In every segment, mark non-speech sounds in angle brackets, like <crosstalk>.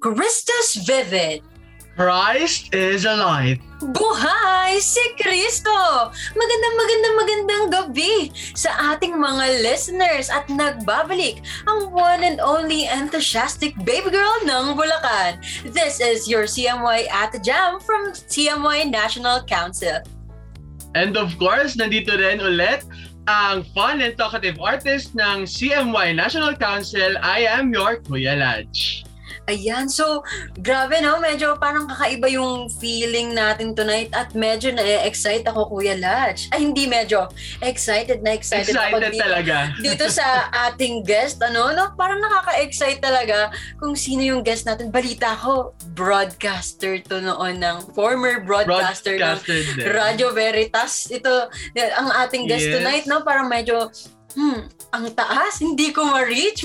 Christus Vivid. Christ is alive. Buhay si Kristo! Magandang magandang magandang gabi sa ating mga listeners at nagbabalik ang one and only enthusiastic baby girl ng Bulacan. This is your CMY at Jam from CMY National Council. And of course, nandito rin ulit ang fun and talkative artist ng CMY National Council. I am your Kuya Lodge. Ayan, so grabe no, medyo parang kakaiba yung feeling natin tonight at medyo na-excite ako Kuya Lodge. Ay hindi medyo, excited na excited, Excited ako dito, talaga. <laughs> dito sa ating guest. Ano, no? Parang nakaka-excite talaga kung sino yung guest natin. Balita ko, broadcaster to noon ng former broadcaster, Broadcaster ng din. Radio Veritas. Ito, ang ating guest Yes. tonight, no? Parang medyo, hmm, ang taas, hindi ko ma-reach.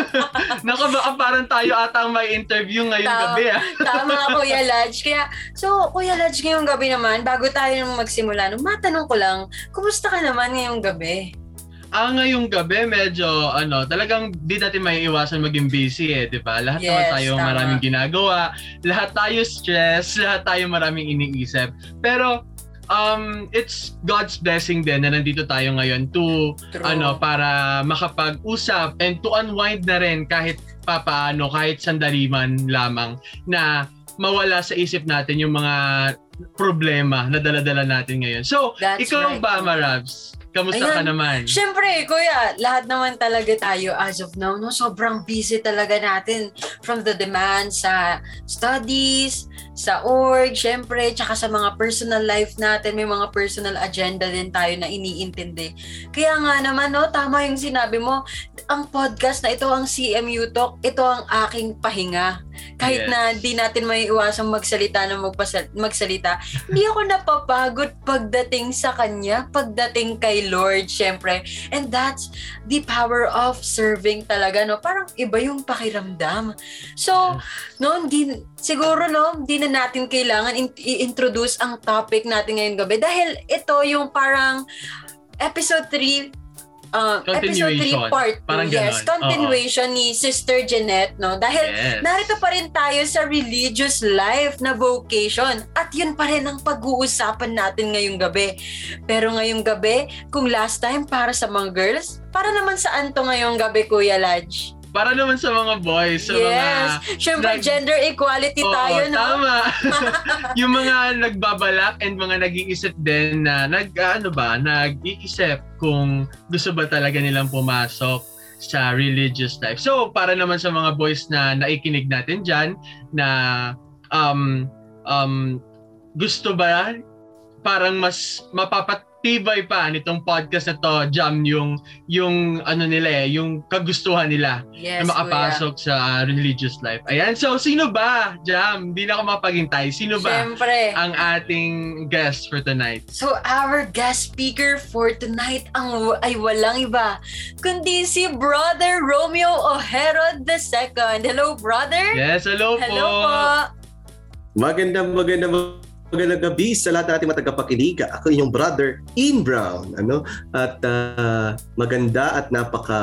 <laughs> Naku, baka parang tayo ata ang may interview ngayong Tama. gabi ah. <laughs> Tama, Kuya Lodge. Kaya, so, Kuya Lodge, ngayong gabi naman, bago tayo magsimula, no, matanong ko lang, kumusta ka naman ngayong gabi? Ah, ngayong gabi medyo ano, talagang di natin may iwasan maging busy eh, 'di ba? Lahat Yes, naman tayo tama. maraming ginagawa, lahat tayo stress, <laughs> lahat tayo maraming iniisip. Pero um it's God's blessing din na nandito tayo ngayon to True. ano para makapag-usap and to unwind na rin kahit papaano, kahit sandali man lamang na mawala sa isip natin yung mga problema na dala-dala natin ngayon. So, That's ikaw right. ba, Marabs? Kamusta ka Ayan. naman? Siyempre, kuya, lahat naman talaga tayo as of now, no? Sobrang busy talaga natin from the demand sa studies, sa org, syempre, tsaka sa mga personal life natin, may mga personal agenda din tayo na iniintindi. Kaya nga naman, no, tama yung sinabi mo, ang podcast na ito, ang CMU Talk, ito ang aking pahinga. Kahit Yes. na di natin may iwasang magsalita na magpasa- magsalita, hindi ako napapagod pagdating sa kanya, pagdating kay Lord, syempre. And that's the power of serving talaga, no? Parang iba yung pakiramdam. So, no, hindi, siguro, no, hindi na natin kailangan in- i-introduce ang topic natin ngayong gabi dahil ito yung parang episode 3 uh, episode 3 Continuation. part 2. Parang yes, ganon. continuation ni Sister Jeanette, no? Dahil Yes. narito pa rin tayo sa religious life na vocation at yun pa rin ang pag-uusapan natin ngayong gabi. Pero ngayong gabi, kung last time para sa mga girls, para naman saan to ngayong gabi, Kuya Lodge? Para naman sa mga boys, sa mga... yes, syempre nag- gender equality Oo, tayo, no? tama. <laughs> yung mga nagbabalak and mga nag-iisip din na nag ano ba, nag-iisip kung gusto ba talaga nilang pumasok sa religious life. So, para naman sa mga boys na naikinig natin dyan, na um, um, gusto ba parang mas mapapatibay pa nitong podcast na to, Jam, yung, yung ano nila eh, yung kagustuhan nila Yes, na makapasok sa religious life. Ayan, so sino ba, Jam? Hindi na ako mapaghintay. Sino Kuya. ba Syempre. ang ating guest for tonight? So our guest speaker for tonight ang ay walang iba kundi si Brother Romeo Ojero II. Hello, brother. Yes, hello, Hello po. po. Magandang magandang magandang gabi sa lahat ng ating mga tagapakinig. Ako inyong brother, Ian Brown. Ano? At ah, maganda at napaka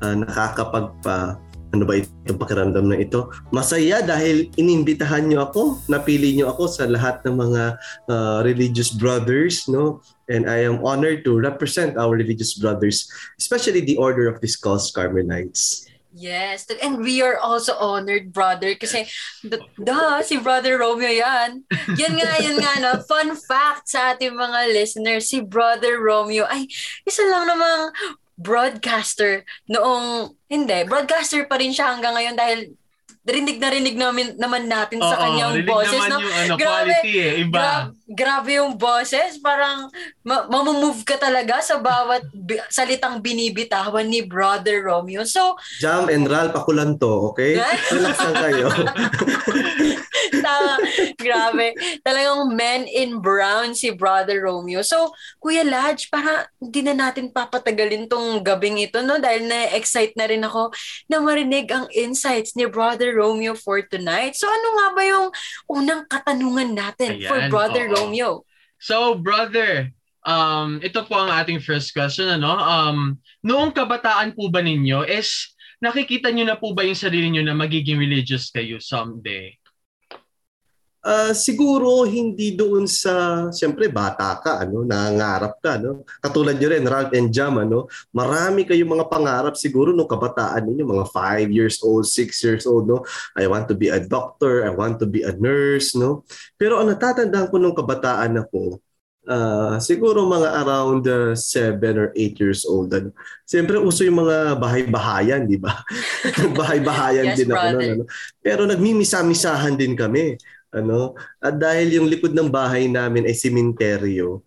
ah, nakakapagpa ano ba itong pakiramdam na ito? Masaya dahil inimbitahan niyo ako, napili niyo ako sa lahat ng mga ah, religious brothers, no? And I am honored to represent our religious brothers, especially the Order of the Skulls Carmelites. Yes, and we are also honored, brother, kasi d- duh, si Brother Romeo yan. Yan nga, yan nga, no? Fun fact sa ating mga listeners, si Brother Romeo ay isa lang namang broadcaster noong, hindi, broadcaster pa rin siya hanggang ngayon dahil rinig na rinig namin, naman natin sa Oo, kanyang rinig boses. naman No? yung ano, Grabe. quality eh, iba. Gra- grabe yung boses. Parang ma- mamumove ka talaga sa bawat bi- salitang binibitawan ni Brother Romeo. So, Jam and Ralph, ako lang to, okay? <laughs> Relax lang kayo. <laughs> tama, grabe. Talagang men in brown si Brother Romeo. So, Kuya Lodge, para hindi na natin papatagalin tong gabing ito, no? Dahil na-excite na rin ako na marinig ang insights ni Brother Romeo for tonight. So, ano nga ba yung unang katanungan natin for Ayan, Brother oo. Romeo? So, brother, um, ito po ang ating first question. Ano? Um, noong kabataan po ba ninyo is nakikita nyo na po ba yung sarili nyo na magiging religious kayo someday? Uh, siguro hindi doon sa, siyempre bata ka, ano, nangangarap ka. No? Katulad nyo rin, Ralph and Jam, ano, marami kayong mga pangarap siguro nung kabataan ninyo, mga 5 years old, 6 years old. No? I want to be a doctor, I want to be a nurse. No? Pero ang natatandaan ko nung kabataan ako, uh, siguro mga around 7 uh, or 8 years old. Ano. Siyempre, uso yung mga bahay-bahayan, di ba? <laughs> bahay-bahayan yes, din ako noon. Ano. Pero nagmimisa-misahan din kami ano? At dahil yung likod ng bahay namin ay simenteryo,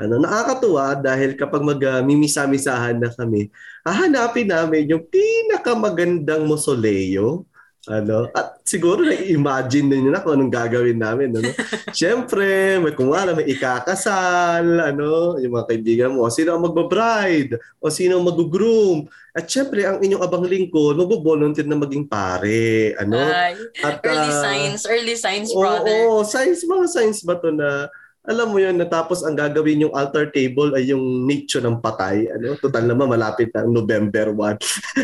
ano, nakakatuwa dahil kapag mag-mimisa-misahan uh, na kami, hahanapin namin yung pinakamagandang mausoleo ano? At siguro <laughs> na-imagine ninyo na kung anong gagawin namin. Ano? <laughs> Siyempre, may kumara, may ikakasal, ano? yung mga kaibigan mo, o sino ang magbabride, o sino ang mag-groom. At siyempre, ang inyong abang lingkod, mag-volunteer na maging pare. Ano? Ay, At, early uh, science, early oo, brother. Oo, science, mga science ba to na alam mo yun, natapos ang gagawin yung altar table ay yung nicho ng patay. Ano? Total naman, malapit na November 1.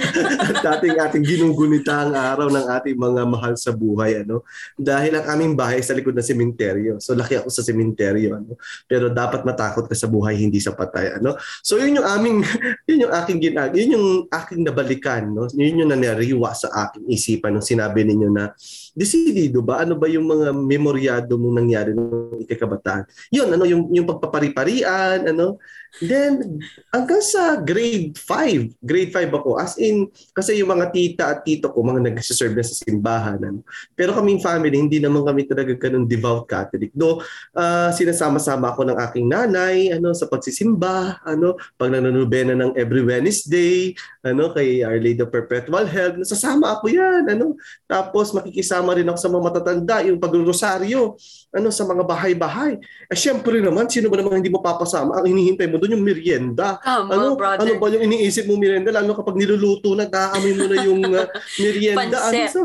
<laughs> Dating ating ginunggunita ang araw ng ating mga mahal sa buhay. Ano? Dahil ang aming bahay sa likod ng sementeryo. So, laki ako sa sementeryo. Ano? Pero dapat matakot ka sa buhay, hindi sa patay. Ano? So, yun yung aming, <laughs> yun yung aking ginag, yun yung aking nabalikan. No? Yun yung nanariwa sa aking isipan nung sinabi ninyo na, decidido ba? Ano ba yung mga memoryado mong nangyari nung ikakabataan? yun, ano, yung, yung pagpapari-parian, ano. Then, hanggang sa grade 5, grade 5 ako, as in, kasi yung mga tita at tito ko, mga nag-serve na sa simbahan. Ano. Pero kaming family, hindi naman kami talaga ganun devout Catholic. Do, uh, sinasama-sama ako ng aking nanay, ano, sa pagsisimba, ano, pag nanonobena ng every Wednesday, ano, kay Our Lady of Perpetual Health, nasasama ako yan, ano. Tapos makikisama rin ako sa mga matatanda, yung pag-rosaryo, ano, sa mga bahay-bahay. Eh, syempre naman, sino ba naman hindi mo papasama? Ang hinihintay mo doon yung merienda. Tama, ano, brother. ano ba yung iniisip mo merienda? Lalo kapag niluluto na, nakaamoy mo na yung uh, <laughs> merienda. ano, so,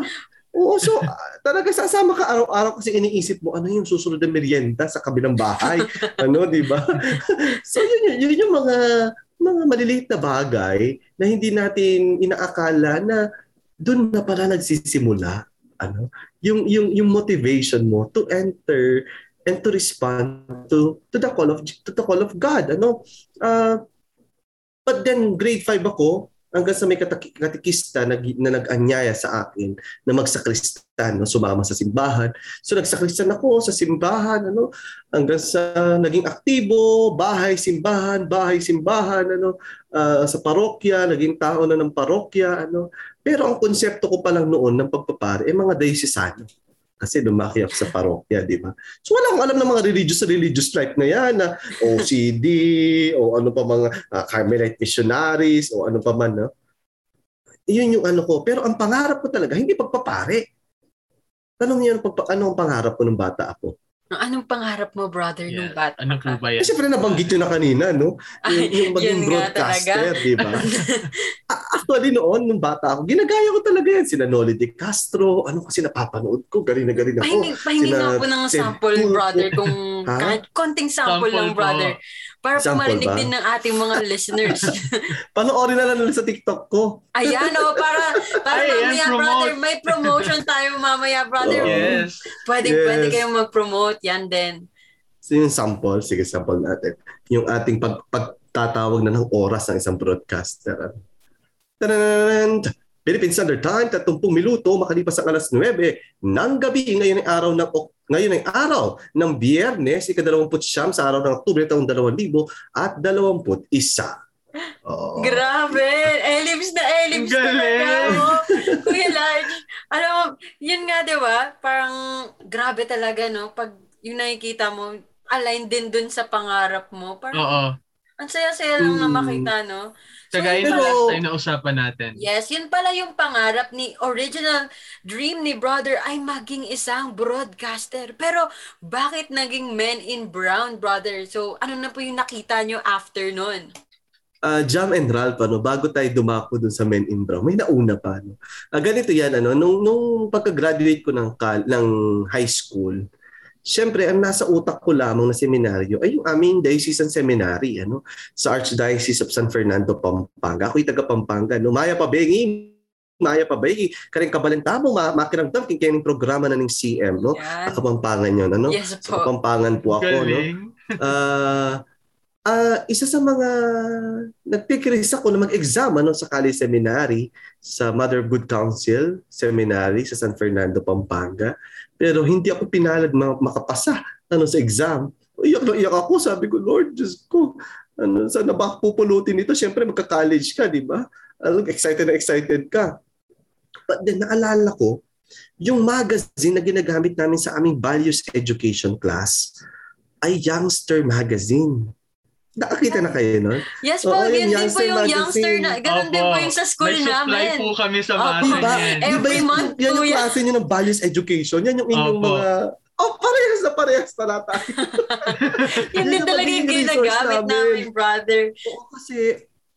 Oo, so uh, talaga sasama ka araw-araw kasi iniisip mo ano yung susunod na merienda sa kabilang bahay. <laughs> ano, di ba? <laughs> so yun, yun, yun yung mga mga maliliit na bagay na hindi natin inaakala na doon na pala nagsisimula ano yung yung yung motivation mo to enter and to respond to to the call of to the call of God ano? Uh, but then grade 5 ako hanggang sa may katikista na, na nag-anyaya sa akin na magsakristan, no, sumama sa simbahan. So nagsakristan ako sa simbahan, ano, hanggang sa naging aktibo, bahay, simbahan, bahay, simbahan, ano, uh, sa parokya, naging tao na ng parokya, ano. Pero ang konsepto ko pa lang noon ng pagpapare, eh mga diocesano kasi lumaki ako sa parokya, di ba? So wala akong alam ng mga religious religious life na yan, na OCD, o ano pa mga uh, Carmelite missionaries, o ano pa man, no? Iyon yung ano ko. Pero ang pangarap ko talaga, hindi pagpapare. Tanong niyo, ano ang pangarap ko nung bata ako? Anong pangarap mo, brother, yeah. nung bata Ano po ba yan? Kasi pala nabanggit nyo na kanina, no? Yung, yung maging broadcaster, di ba? <laughs> Actually, noon, nung bata ako, ginagaya ko talaga yan. Sina Noli de Castro, ano kasi napapanood ko, galing na galing ako. Pahingin, pahingin Sina nga po ng sample, brother, kung kahit konting sample, Sample lang, brother. Para po Sample marinig ba? din ng ating mga <laughs> listeners. <laughs> Panoorin na lang sa TikTok ko. Ayan, o, para, para Ay, mamaya, promote. brother, may promotion tayo mamaya, brother. Yes. Pwede, Yes. pwede kayong mag-promote, yan din. So yung sample, sige sample natin. Yung ating pag, pagtatawag na ng oras ng isang broadcaster. Tadaan! Philippine Standard Time, 30 minuto makalipas ang alas 9 ng gabi. Ngayon ay araw ng ngayon ay araw ng Biyernes, ika-29 sa araw ng Oktubre taong 2000 at 21. Oh. Grabe! Elims na galing! talaga. Oh. Kuya Large, alam mo, yun nga, di ba? Parang grabe talaga, no? Pag yung nakikita mo, align din dun sa pangarap mo. Parang, Oo. Ang saya-saya lang na Mm. makita, no? Kagaya yun ng Pero- last time na usapan natin. Yes, yun pala yung pangarap ni original dream ni brother ay maging isang broadcaster. Pero bakit naging men in brown, brother? So ano na po yung nakita nyo after nun? uh, Jam and Ralph, ano, bago tayo dumako dun sa Men in Brown, may nauna pa. Ano. Uh, ganito yan, ano, nung, nung pagka-graduate ko ng, kal- ng high school, Siyempre, ang nasa utak ko lamang na seminaryo ay yung aming diocesan seminary ano, sa Archdiocese of San Fernando, Pampanga. Ako'y taga Pampanga. No? Maya Pabengi, Maya pa ba? Karing kabalintamo, ma makiramdam king kayong programa na ng CM, no? Yan. Kapampangan yun, ano? Yes po. Kapampangan po ako, no? Galing. <laughs> Ah, ah, isa sa mga nagpikiris ako na mag-exam ano, sa Kali Seminary sa Mother of Good Counsel Seminary sa San Fernando, Pampanga. Pero hindi ako pinalad ma- makapasa ano, sa exam. Iyak na iyak ako. Sabi ko, Lord, Diyos ko, ano, sana ba pupulutin ito? Siyempre, magka-college ka, di ba? Ano, excited na excited ka. But then, naalala ko, yung magazine na ginagamit namin sa aming values education class ay Youngster Magazine. Nakakita na kayo nun? Yes po, yung din po youngster yung youngster magazine. na, ganun din Opo. po yung sa school May supply namin. po kami sa Opo. mga Diba? yan. Every yung- month yan po yung yan. klase nyo ng values education. Yan yung inyong Opo. mga... Oh, parehas na parehas pala tayo. <laughs> Yun din yung talaga yung ginagamit namin, brother. Oo, kasi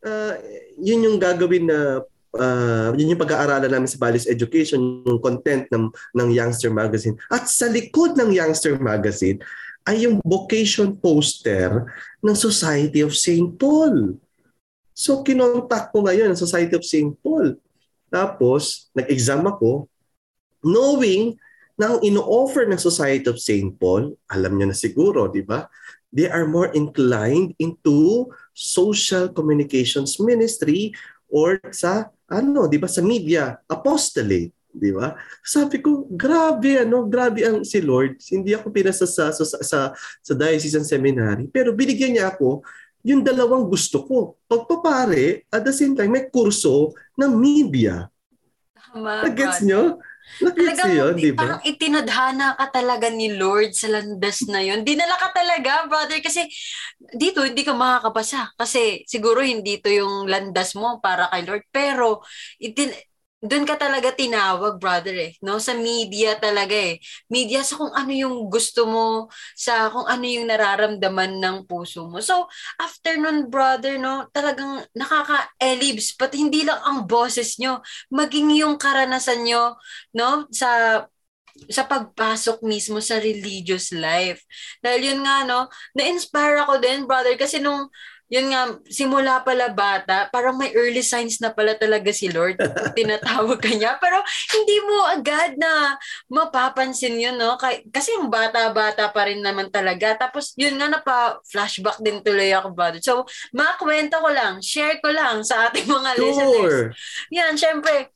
ah, yun yung gagawin na ah, yun yung pag-aaralan namin sa values education, yung content ng, ng Youngster Magazine. At sa likod ng Youngster Magazine ay yung vocation poster ng Society of St. Paul. So, kinontak ko ngayon ang Society of St. Paul. Tapos, nag-exam ako, knowing na ang ino-offer ng Society of St. Paul, alam nyo na siguro, di ba? They are more inclined into social communications ministry or sa ano, 'di ba sa media apostolate, 'di ba? Sabi ko, grabe ano, grabe ang si Lord. Hindi ako pinasa sa sa, sa, sa diocesan seminary, pero binigyan niya ako yung dalawang gusto ko. Pagpapare, at the same time may kurso ng media. Tama, Nag-gets nyo? Nag-gets Talagang yun, di ba? parang itinadhana ka talaga ni Lord sa landas na yun. Dinala ka talaga, brother, kasi dito hindi ka makakapasa. Kasi siguro hindi to yung landas mo para kay Lord. Pero itin doon ka talaga tinawag, brother eh. No? Sa media talaga eh. Media sa kung ano yung gusto mo, sa kung ano yung nararamdaman ng puso mo. So, after nun, brother, no, talagang nakaka-elibs. But hindi lang ang boses nyo, maging yung karanasan nyo, no, sa sa pagpasok mismo sa religious life. Dahil yun nga, no, na-inspire ako din, brother, kasi nung, yun nga, simula pala bata, parang may early signs na pala talaga si Lord. pag <laughs> Tinatawag ka niya. Pero hindi mo agad na mapapansin yun, no? Kasi yung bata-bata pa rin naman talaga. Tapos yun nga, napa-flashback din tuloy ako, brother. So, makakwento ko lang, share ko lang sa ating mga listeners. Sure. Yan, syempre,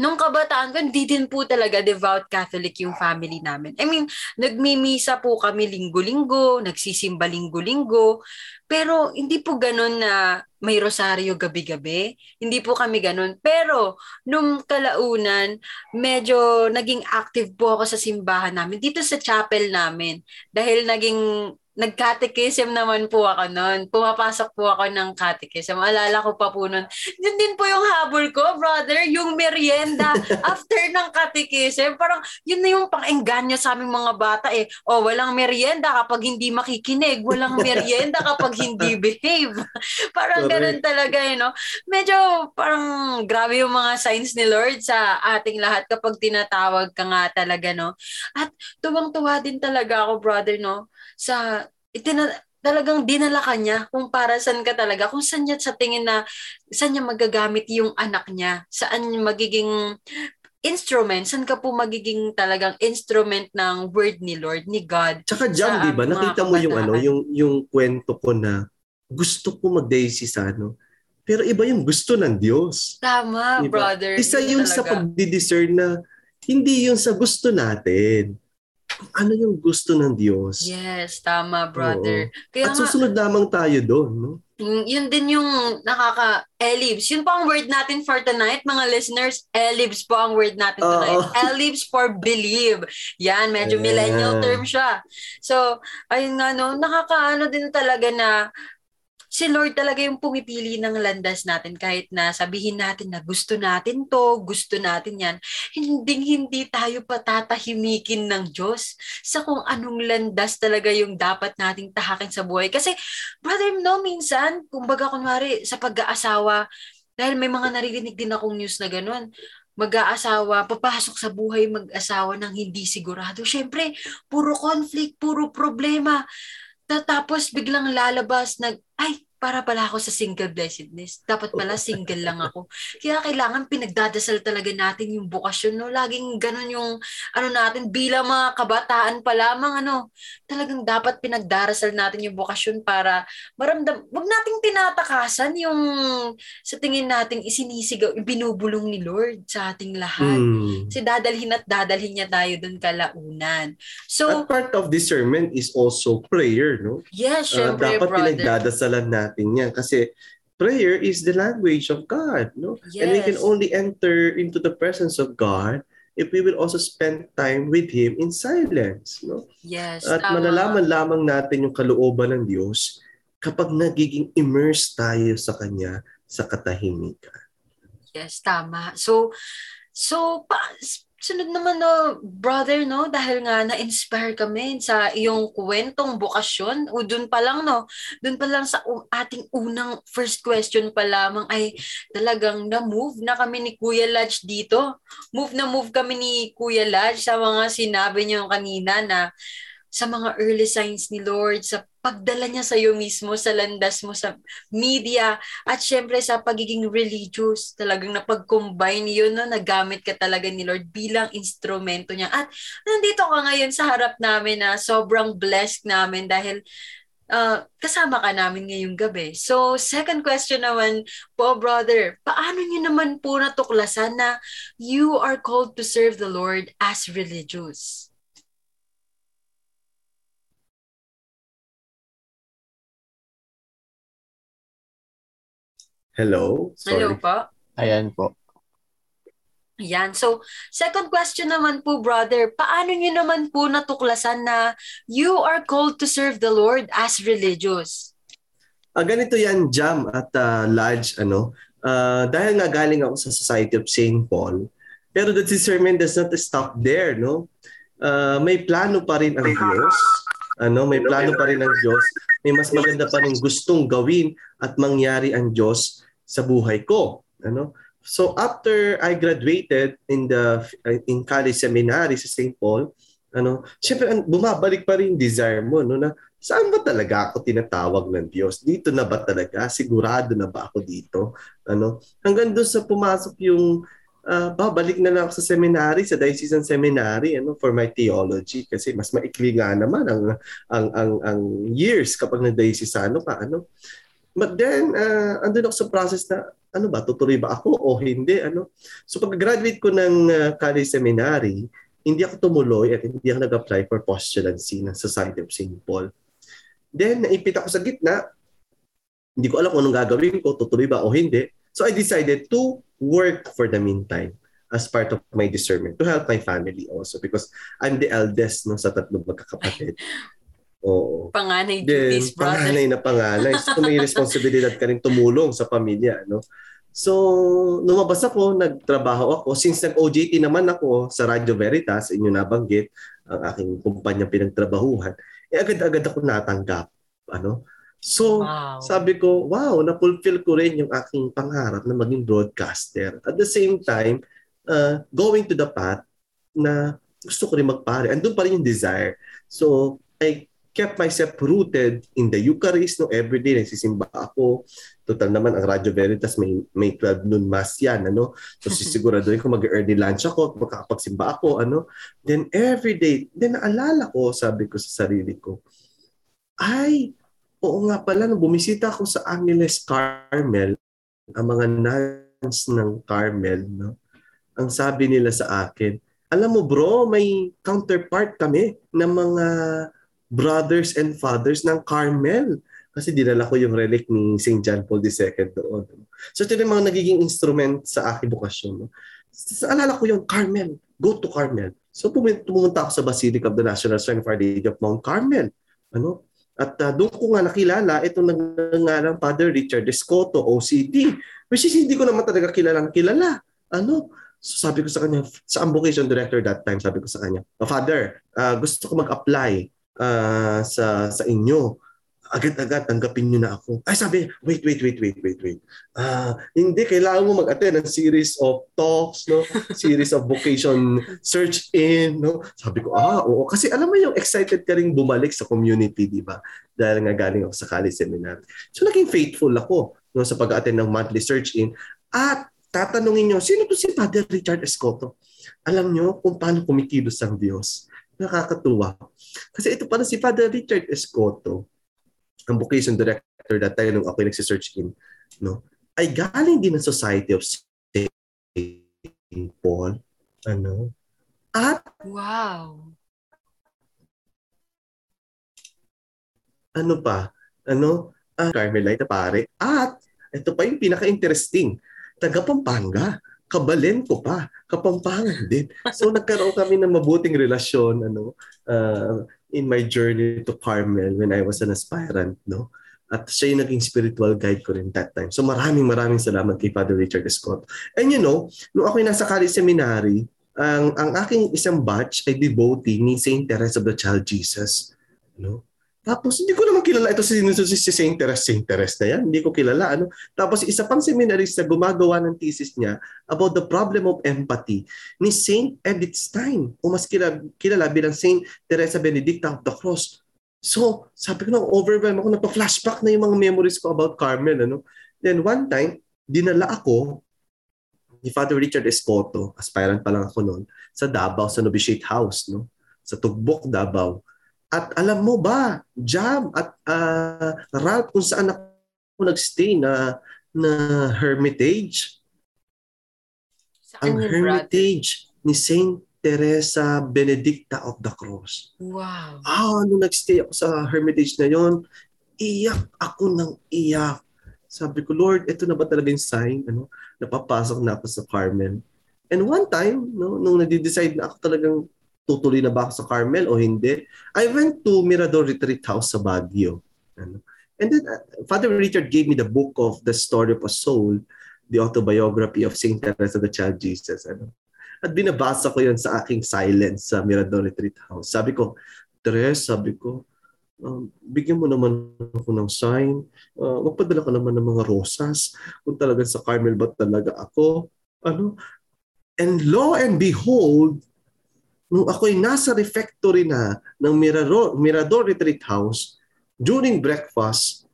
nung kabataan ko, hindi din po talaga devout Catholic yung family namin. I mean, nagmimisa po kami linggo-linggo, nagsisimba linggo-linggo, pero hindi po ganun na may rosaryo gabi-gabi. Hindi po kami ganun. Pero, nung kalaunan, medyo naging active po ako sa simbahan namin, dito sa chapel namin. Dahil naging nag-catechism naman po ako noon. Pumapasok po ako ng catechism. Alala ko pa po noon. Yun din po yung habol ko, brother, yung merienda <laughs> after ng catechism. Parang yun na yung pang-engganyo sa aming mga bata eh. O, walang merienda kapag hindi makikinig. Walang <laughs> merienda kapag hindi behave. <laughs> parang Correct. ganun talaga eh, no? Medyo parang grabe yung mga signs ni Lord sa ating lahat kapag tinatawag ka nga talaga, no? At tuwang-tuwa din talaga ako, brother, no? Sa, itina, talagang dinala ka niya kung para saan ka talaga, kung saan niya sa tingin na, saan niya magagamit yung anak niya, saan magiging instrument, saan ka po magiging talagang instrument ng word ni Lord, ni God. Tsaka sa di ba? Nakita mo yung ano, yung yung kwento ko na gusto ko mag-diocesano. Pero iba yung gusto ng Diyos. Tama, Diba? brother. Isa Yun yung sa talaga. pagdidiscern na hindi yung sa gusto natin. Ano yung gusto ng Diyos? Yes, tama, brother. Kaya At nga, susunod lamang tayo doon. No? Mm, yun din yung nakaka-elibs. Yun po ang word natin for tonight, mga listeners. Elibs po ang word natin tonight. Elibs for believe. Yan, medyo Yeah. millennial term siya. So, ayun nga, no, nakakaano din talaga na si Lord talaga yung pumipili ng landas natin kahit na sabihin natin na gusto natin to, gusto natin yan. Hindi hindi tayo patatahimikin ng Diyos sa kung anong landas talaga yung dapat nating tahakin sa buhay. Kasi, brother, no, minsan, kumbaga kunwari sa pag-aasawa, dahil may mga naririnig din akong news na ganun, mag-aasawa, papasok sa buhay mag-asawa ng hindi sigurado. Siyempre, puro conflict, puro problema. Ta- Tapos biglang lalabas nag ay para pala ako sa single blessedness. Dapat pala single lang ako. Kaya kailangan pinagdadasal talaga natin yung bukasyon. No? Laging ganun yung ano natin bilang mga kabataan pa lamang. Ano, talagang dapat pinagdarasal natin yung bukasyon para maramdam. Wag nating tinatakasan yung sa tingin nating isinisigaw, binubulong ni Lord sa ating lahat. Mm. Kasi dadalhin at dadalhin niya tayo doon kalaunan. So, At part of discernment is also prayer, no? yes, Uh, syempre, dapat brother. pinagdadasalan natin yan kasi prayer is the language of God, no? Yes. And we can only enter into the presence of God if we will also spend time with Him in silence, no? Yes, At tama. malalaman lamang natin yung kalooban ng Diyos kapag nagiging immersed tayo sa Kanya sa katahimikan. Yes, tama. So, so, pa, sunod naman no, brother, no, dahil nga na-inspire kami sa iyong kwentong bukasyon, o dun pa lang, no, dun pa lang sa ating unang first question pa lamang. Ay talagang na-move na kami ni Kuya Lodge dito. Move na move kami ni Kuya Lodge sa mga sinabi niyo kanina na sa mga early signs ni Lord, sa pagdala niya sa iyo mismo, sa landas mo, sa media, at syempre sa pagiging religious, talagang napag-combine yun, no? nagamit ka talaga ni Lord bilang instrumento niya. At nandito ka ngayon sa harap namin na sobrang blessed namin dahil uh, kasama ka namin ngayong gabi. So, second question naman po, brother, paano niyo naman po natuklasan na you are called to serve the Lord as religious? Hello? Hello Sorry. po. Ayan po. Yan. So, second question naman po, brother, paano niyo naman po natuklasan na you are called to serve the Lord as religious? Ah, ganito yan, Jam at uh, Lodge, ano, ah, dahil nga galing ako sa Society of St. Paul, pero the discernment does not stop there, no? Ah, may plano pa rin ang Diyos. Ano, may plano pa rin ang Diyos. May mas maganda pa rin gustong gawin at mangyari ang Diyos sa buhay ko. Ano? So after I graduated in the in college seminary sa St. Paul, ano, syempre an- bumabalik pa rin desire mo no na saan ba talaga ako tinatawag ng Diyos? Dito na ba talaga? Sigurado na ba ako dito? Ano? Hanggang doon sa pumasok yung ah, babalik na lang ako sa seminary, sa diocesan seminary, ano, for my theology kasi mas maikli nga naman ang ang ang, ang years kapag nag-diocesano ka, ano. But then, uh, andun ako sa process na, ano ba, tutuloy ba ako o hindi? Ano? So pag-graduate ko ng uh, college seminary, hindi ako tumuloy at hindi ako nag-apply for postulancy ng Society of St. Paul. Then, naipit ako sa gitna. Hindi ko alam kung anong gagawin ko, tutuloy ba o hindi. So I decided to work for the meantime as part of my discernment to help my family also because I'm the eldest no, sa tatlong magkakapatid. <laughs> Oo. Panganay Then, duties, brother. panganay na panganay. So, may <laughs> responsibilidad ka rin tumulong sa pamilya. No? So, lumabas ako, nagtrabaho ako. Since nag-OJT naman ako sa Radio Veritas, inyo nabanggit, ang aking kumpanya pinagtrabahuhan, eh agad-agad ako natanggap. Ano? So, Wow. sabi ko, wow, na-fulfill ko rin yung aking pangarap na maging broadcaster. At the same time, uh, going to the path na gusto ko rin magpare. Andun pa rin yung desire. So, I kept myself rooted in the Eucharist. No? Every day, nagsisimba ako. Total naman, ang Radyo Veritas may, may 12 noon mass yan. Ano? So, <laughs> sisiguraduhin ko mag-early lunch ako, makakapagsimba ako. Ano? Then, every day, then naalala ko, sabi ko sa sarili ko, ay, oo nga pala, nung bumisita ako sa Angeles Carmel, ang mga nuns ng Carmel, no? ang sabi nila sa akin, alam mo bro, may counterpart kami ng mga brothers and fathers ng Carmel. Kasi dinala ko yung relic ni St. John Paul II doon. So ito yung mga nagiging instrument sa aking bukasyon. No? Sa alala ko yung Carmel. Go to Carmel. So pumunta, ako sa Basilica of the National Shrine of Our Lady of Mount Carmel. Ano? At uh, doon ko nga nakilala itong nangangalang Father Richard Escoto, OCD. Which is hindi ko naman talaga kilalang kilala. Ano? So sabi ko sa kanya, sa vocation director that time, sabi ko sa kanya, oh, Father, uh, gusto ko mag-apply uh, sa sa inyo. Agad-agad tanggapin niyo na ako. Ay sabi, wait, wait, wait, wait, wait, wait. Ah, hindi kailangan mo mag-attend ng series of talks, no? series of vocation search in, no? Sabi ko, ah, oo kasi alam mo yung excited ka ring bumalik sa community, di ba? Dahil nga galing ako sa college seminar. So naging faithful ako no sa pag-attend ng monthly search in at tatanungin niyo, sino to si Father Richard Escoto? Alam niyo kung paano kumikilos ang Diyos. Nakakatuwa. Kasi ito pala si Father Richard Escoto, ang vocation director that time nung ako nagsisearch in, no, ay galing din ng Society of St. Paul. Ano? At Wow. ano pa? Ano? Uh, Carmelite pare. At ito pa yung pinaka-interesting. Taga Pampanga. Kabalen ko pa. Kapampangan din. So nagkaroon kami ng mabuting relasyon ano uh, in my journey to Carmel when I was an aspirant, no? At siya yung naging spiritual guide ko rin that time. So maraming maraming salamat kay Father Richard Scott. And you know, nung ako nasa college seminary, ang ang aking isang batch ay devotee ni Saint Teresa of the Child Jesus. No? Tapos hindi ko naman kilala ito si, si, si Saint Teres, Saint Teres na yan. Hindi ko kilala. Ano? Tapos isa pang seminarista gumagawa ng thesis niya about the problem of empathy ni Saint Edith Stein o mas kilala, kilala bilang Saint Teresa Benedicta of the Cross. So, sabi ko na overwhelmed ako, nagpa-flashback na yung mga memories ko about Carmel. Ano? Then one time, dinala ako ni Father Richard Escoto, aspirant pa lang ako noon, sa Davao, sa Novitiate House, no? sa Tugbok, Davao. At alam mo ba, Jam at uh, Ralph, kung saan ako nagstay na, na hermitage? Saan ang hermitage brother? ni Saint Teresa Benedicta of the Cross. Wow. Ah, nung nagstay ako sa hermitage na yon, iyak ako ng iyak. Sabi ko, Lord, ito na ba talaga yung sign? Ano? Napapasok na ako sa Carmel. And one time, no, nung nadi-decide na ako talagang tutuloy na ba ako sa Carmel o hindi, I went to Mirador Retreat House sa Baguio. Ano? And then uh, Father Richard gave me the book of The Story of a Soul, the autobiography of St. Teresa the Child Jesus. Ano? At binabasa ko yon sa aking silence sa Mirador Retreat House. Sabi ko, Teres, sabi ko, um, bigyan mo naman ako ng sign. Uh, magpadala ka naman ng mga rosas. Kung talaga sa Carmel ba talaga ako? Ano? And lo and behold, nung ako'y nasa refectory na ng Mirador, Mirador Retreat House, during breakfast,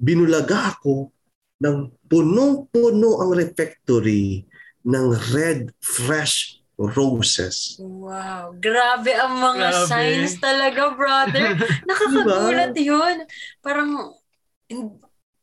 binulaga ako ng punong-puno ang refectory ng red, fresh roses. Wow. Grabe ang mga Grabe. signs talaga, brother. <laughs> Nakakagulat yun. Parang,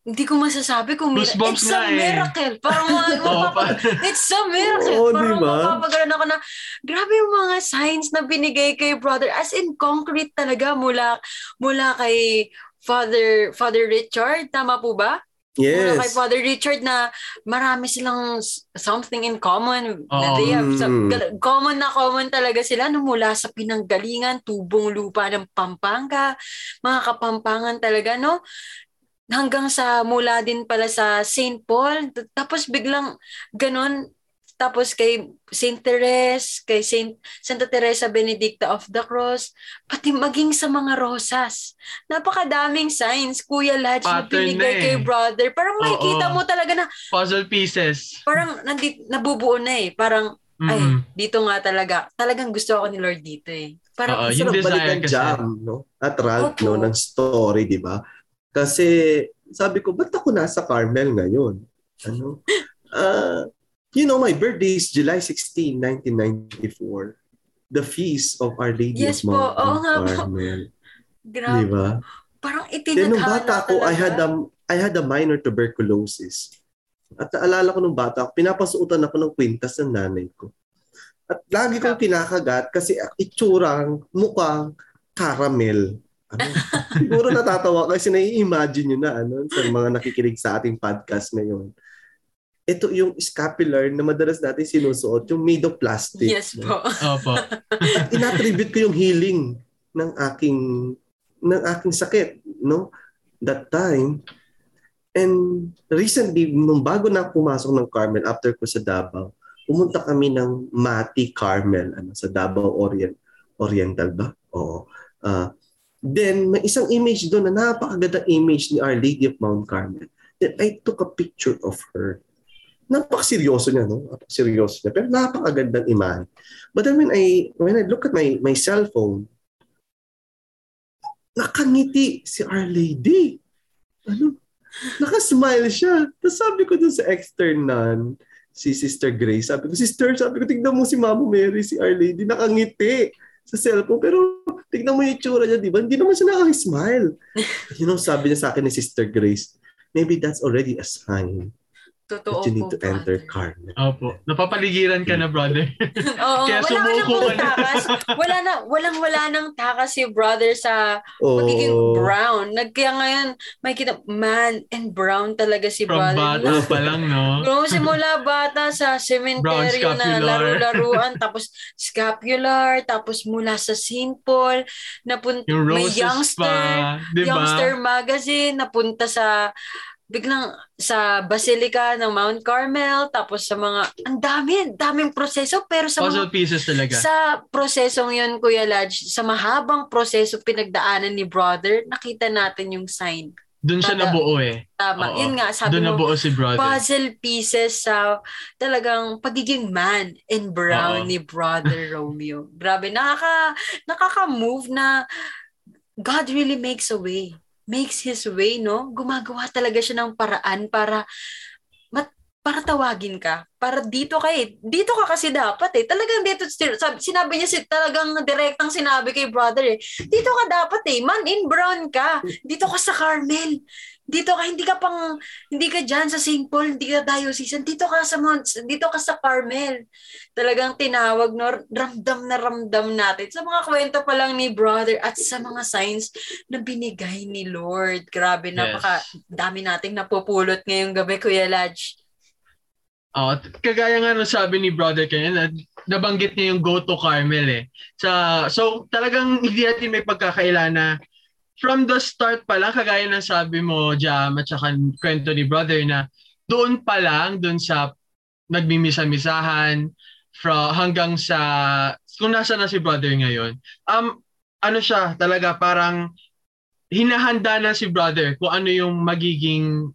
hindi ko masasabi kung mir- Goosebumps it's a eh. miracle. Parang mga, <laughs> Oo, mapapag- pa- it's a miracle. Oo, Parang diba? mapapagalan ako na, grabe yung mga signs na binigay kay brother. As in, concrete talaga mula, mula kay Father Father Richard. Tama po ba? Mula kay Yes. Father Richard na marami silang something in common. Na Oo. they have some- Mm. common na common talaga sila no, mula sa pinanggalingan, tubong lupa ng Pampanga, mga kapampangan talaga, no? Hanggang sa mula din pala sa St. Paul. Tapos biglang ganon, tapos kay St. Teres, kay Saint Santa Teresa Benedicta of the Cross, pati maging sa mga rosas. Napakadaming signs, Kuya Lodge, na na eh. kay brother. Parang makikita mo talaga na, Puzzle pieces. parang nandi, nabubuo na eh. Parang, ay, Mm-mm. dito nga talaga. Talagang gusto ako ni Lord dito eh. Parang, Oo, Ang yung desire balikan kasi. jam, no? At Ralph, no, ng story, di ba? Kasi sabi ko, ba't ako nasa Carmel ngayon? Ano? Uh, you know, my birthday is July 16, 1994. The feast of Our Lady Yes of po, Mount oo nga po. Carmel. grabe. Di ba? Parang itinadhana nung bata ako, I had a, I had a minor tuberculosis. At naalala ko nung bata ako, pinapasuutan ako ng kwintas ng nanay ko. At lagi kong kinakagat kasi itsurang mukhang caramel. Ano? Siguro natatawa kasi nai-imagine nyo na ano, sa mga nakikinig sa ating podcast ngayon. Ito yung scapular na madalas natin sinusuot, yung made of plastic. Yes no? po. Opo. At inattribute ko yung healing ng aking ng aking sakit, no? That time. And recently, nung bago na pumasok ng Carmel after ko sa Davao, pumunta kami ng Mati Carmel ano, sa Davao Orient, Oriental ba? Oo. Ah, Then, may isang image doon na napakagandang image ni Our Lady of Mount Carmel. Then, I took a picture of her. Napakaseryoso niya, no? Napakaseryoso niya. Pero napakagandang imahe. But then when I, when I look at my, my cell phone, nakangiti si Our Lady. Ano? Nakasmile siya. Tapos sabi ko dun sa external, si Sister Grace, sabi ko, Sister, sabi ko, tignan mo si Mama Mary, si Our Lady, nakangiti sa cellphone. Pero tignan mo yung itsura niya, di ba? Hindi naman siya nakaka-smile. <laughs> you know, sabi niya sa akin ni Sister Grace, maybe that's already a sign Totoo that you need po, to enter brother. Carmel. Opo. Napapaligiran ka na, brother. <laughs> Oo, Kaya wala sumuko na ka na. takas. Wala na, walang wala nang takas si brother sa Oh, pagiging brown. Nag, kaya ngayon, may kita, man and brown talaga si From brother. bata <laughs> pa lang, no? Bro, simula bata sa cemetery na laro-laruan, <laughs> tapos scapular, tapos mula sa St. Paul, napunta, Yung may youngster, pa, di ba? youngster magazine, napunta sa biglang sa Basilica ng Mount Carmel, tapos sa mga, ang dami, daming proseso, pero sa Puzzle mga pieces talaga. sa prosesong yun, Kuya Lodge, sa mahabang proseso pinagdaanan ni brother, nakita natin yung sign. Doon siya Tada- nabuo eh. Tama. Oo. Yun nga, sabi Doon mo, nabuo si brother. puzzle pieces sa talagang pagiging man in brown Oo. ni Brother <laughs> Romeo. Grabe, nakaka, nakaka-move na God really makes a way. Makes His way, no? Gumagawa talaga siya ng paraan para mat, para tawagin ka. Para dito ka eh. Dito ka kasi dapat eh. Talagang dito, sabi, sinabi niya, si- talagang direktang sinabi kay brother eh. Dito ka dapat eh. Man in brown ka. Dito ka sa Carmel. Dito ka, hindi ka pang, hindi ka dyan sa St. Paul, hindi ka diocesan. Dito ka sa Mount, dito ka sa Carmel. Talagang tinawag, no? Ramdam na ramdam natin. Sa mga kwento pa lang ni brother at sa mga signs na binigay ni Lord. Grabe, napaka dami nating napupulot ngayong gabi, Kuya Lodge. Oh, kagaya nga nung sabi ni brother kanya, na, nabanggit niya yung go to Carmel eh. Sa, so talagang hindi natin may pagkakaila na from the start pa lang, kagaya ng sabi mo, Jam, at saka kwento ni brother na doon pa lang, doon sa nagmimisa-misahan, from, hanggang sa, kung nasa na si brother ngayon, um, ano siya, talaga parang hinahanda na si brother kung ano yung magiging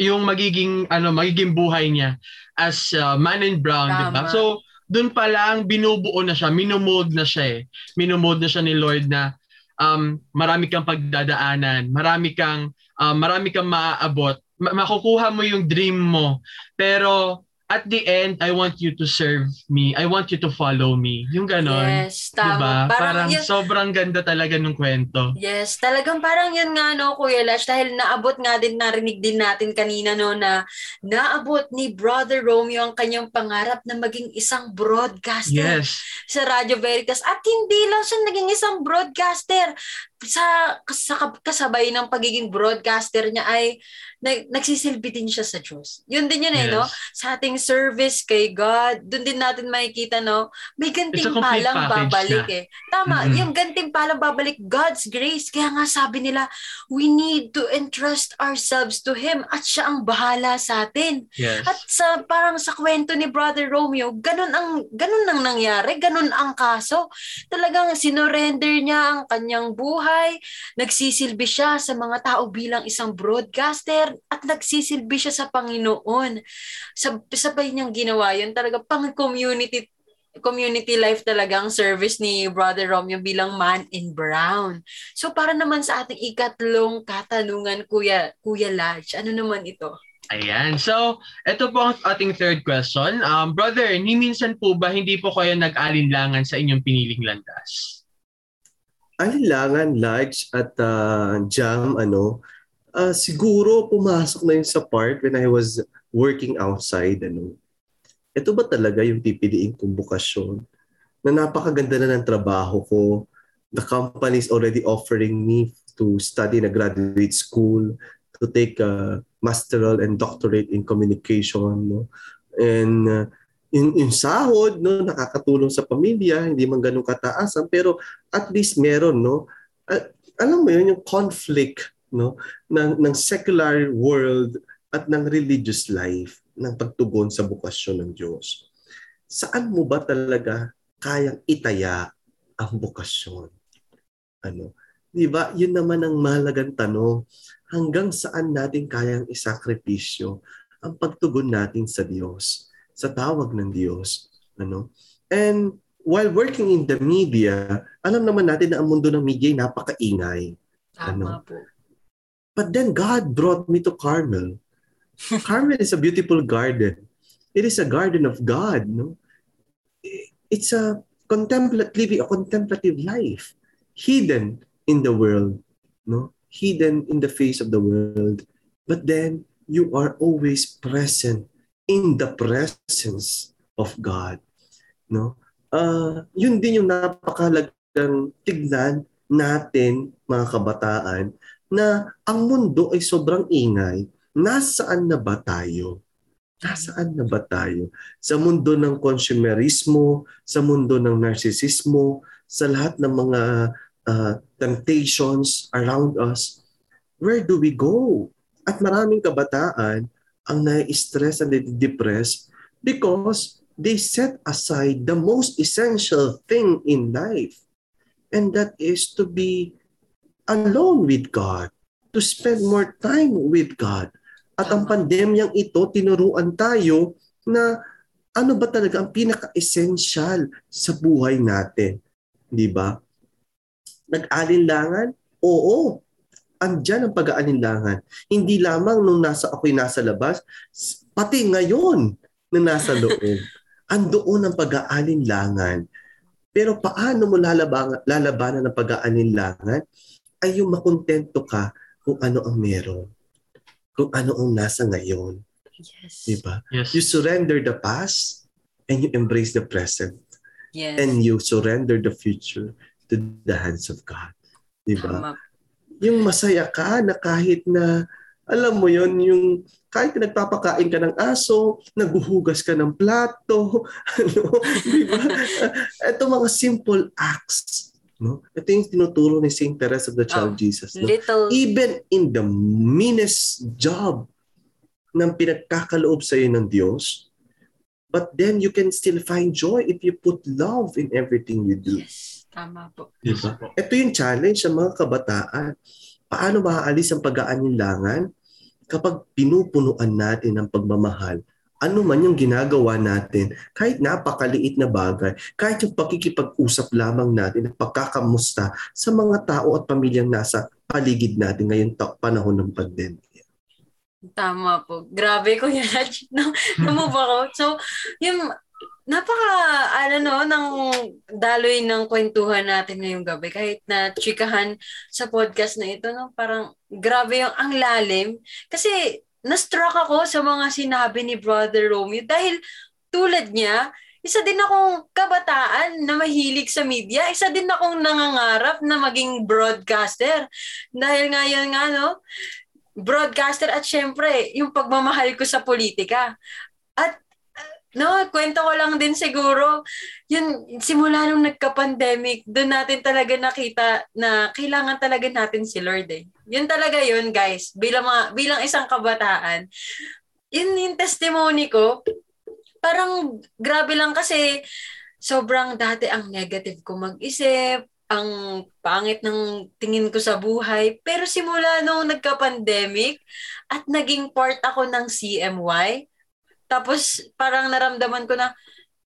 yung magiging ano magiging buhay niya as uh, man in brown, di ba? So doon pa lang binubuo na siya, minomold na siya eh. Minomold na siya ni Lord na um, marami kang pagdadaanan, marami kang um, marami kang maaabot, ma- makukuha mo yung dream mo. Pero at the end, I want you to serve me. I want you to follow me. Yung ganon. Yes, tama. Diba? Parang, Parang yun, sobrang ganda talaga ng kwento. Yes, talagang parang yun nga no, Kuya Lash, dahil naabot nga din, narinig din natin kanina no, na naabot ni Brother Romeo ang kanyang pangarap na maging isang broadcaster Yes. sa Radio Veritas. At hindi lang siya naging isang broadcaster. Sa, sa kasabay ng pagiging broadcaster niya ay nag, nagsisilbi din siya sa Diyos. Yun din yun eh, no? Yes. Sa ating service kay God, doon din natin makikita, no? May gantimpalang babalik na. eh. Tama, Mhm. yung gantimpalang babalik, God's grace. Kaya nga sabi nila, we need to entrust ourselves to Him at siya ang bahala sa atin. Yes. At sa parang sa kwento ni Brother Romeo, ganun ang ganun ang nangyari, ganun ang kaso. Talagang sinorender niya ang kanyang buhay, nagsisilbi siya sa mga tao bilang isang broadcaster at nagsisilbi siya sa Panginoon. Sa sabay niyang ginawa 'yun, talaga pang community community life talaga ang service ni Brother Romeo bilang man in brown. So para naman sa ating ikatlong katanungan, Kuya Kuya Lodge, ano naman ito? Ayan. So, ito po ang ating third question. Um, brother, ni minsan po ba hindi po kayo nag-alinlangan sa inyong piniling landas? Alilangan, Lodge at uh, Jam, ano, ah, siguro pumasok na yun sa part when I was working outside, ano. Ito ba talaga yung pipiliin kong bukasyon? Na napakaganda na ng trabaho ko. The company is already offering me to study in a graduate school, to take a masteral and doctorate in communication, no. And uh, yung, yung sahod, no, nakakatulong sa pamilya, hindi man ganun kataasan, pero at least meron no At alam mo yun yung conflict no ng ng secular world at ng religious life ng pagtugon sa bukasyon ng Diyos saan mo ba talaga kayang itaya ang bukasyon ano Di ba? Yun naman ang mahalagang tanong. Hanggang saan natin kayang isakripisyo ang pagtugon natin sa Diyos, sa tawag ng Diyos. Ano? And while working in the media, alam naman natin na ang mundo ng media ay napakaingay. Tama Ano? po. But then God brought me to Carmel. <laughs> Carmel is a beautiful garden. It is a garden of God, no? It's a contemplative living a contemplative life, hidden in the world, no? Hidden in the face of the world. But then you are always present in the presence of God, no? Uh, yun din yung napakalagang tignan natin, mga kabataan, na ang mundo ay sobrang ingay. Nasaan na ba tayo? Nasaan na ba tayo? Sa mundo ng consumerismo, sa mundo ng narcissismo, sa lahat ng mga uh, temptations around us, where do we go? At maraming kabataan ang nai-stress and depressed because they set aside the most essential thing in life. And that is to be alone with God, to spend more time with God. At ang pandemyang ito, tinuruan tayo na ano ba talaga ang pinaka-essential sa buhay natin. Di ba? Nag-alinlangan? Oo. Andyan ang pag-aalinlangan. Hindi lamang nung nasa ako'y nasa labas, pati ngayon na nasa loob. <laughs> Andoon ang pag-aalinlangan. Pero paano mo lalabangan, lalabanan ang pag-aalinlangan? Ay yung makontento ka kung ano ang meron. Kung ano ang nasa ngayon. Yes. Di ba? Yes. You surrender the past and you embrace the present. Yes. And you surrender the future to the hands of God. Di ba? Tama. Yung masaya ka na kahit na, alam mo yon yung kahit na nagpapakain ka ng aso, naguhugas ka ng plato, <laughs> ano, <laughs> di ba? Ito mga simple acts. No? Ito yung tinuturo ni Saint Teresa of the Child Oh, Jesus. No? Little, Even in the meanest job ng pinagkakaloob sa iyo ng Diyos, but then you can still find joy if you put love in everything you do. yes. Tama po. Di ba? Ito yung challenge sa mga kabataan. Paano maaalis ang pag-aalinlangan kapag pinupunuan natin ng pagmamahal ano man yung ginagawa natin, kahit napakaliit na bagay, kahit yung pakikipag-usap lamang natin at pagkakamusta sa mga tao at pamilyang nasa paligid natin ngayon ta- panahon ng pandemya. Tama po. Grabe ko yan. <laughs> no, namove ako. So, yung napaka, ano no, ng daloy ng kwentuhan natin ngayong gabi. Kahit na chikahan sa podcast na ito, no, parang grabe yung ang lalim. Kasi, na-struck ako sa mga sinabi ni Brother Romeo dahil tulad niya, isa din akong kabataan na mahilig sa media. Isa din akong nangangarap na maging broadcaster. Dahil nga yun nga, no, broadcaster at syempre, yung pagmamahal ko sa politika. At no, kwento ko lang din siguro, yun, simula nung nagka-pandemic, doon natin talaga nakita na kailangan talaga natin si Lord eh. Yun talaga yun, guys. Bilang, mga, bilang isang kabataan, yun yung testimony ko. Parang grabe lang kasi sobrang dati ang negative ko mag-isip, ang pangit ng tingin ko sa buhay. Pero simula nung nagka-pandemic at naging part ako ng CMY, tapos parang naramdaman ko na,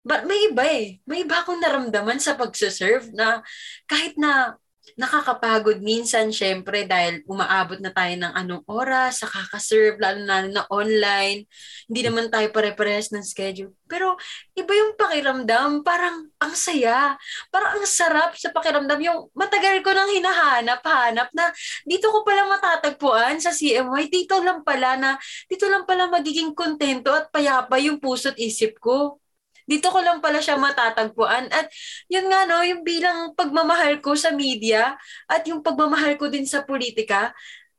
but may iba eh. May iba akong naramdaman sa pagsaserve na kahit na nakakapagod minsan syempre dahil umaabot na tayo ng anong oras sa kakaserve, lalo na na online. Hindi naman tayo pare-parehas ng schedule. Pero iba yung pakiramdam, parang ang saya. Parang ang sarap sa pakiramdam. Yung matagal ko nang hinahanap-hanap na dito ko pala matatagpuan sa CMY. Dito lang pala na, dito lang pala magiging kontento at payapa yung puso't isip ko dito ko lang pala siya matatagpuan. At yun nga no, yung bilang pagmamahal ko sa media at yung pagmamahal ko din sa politika,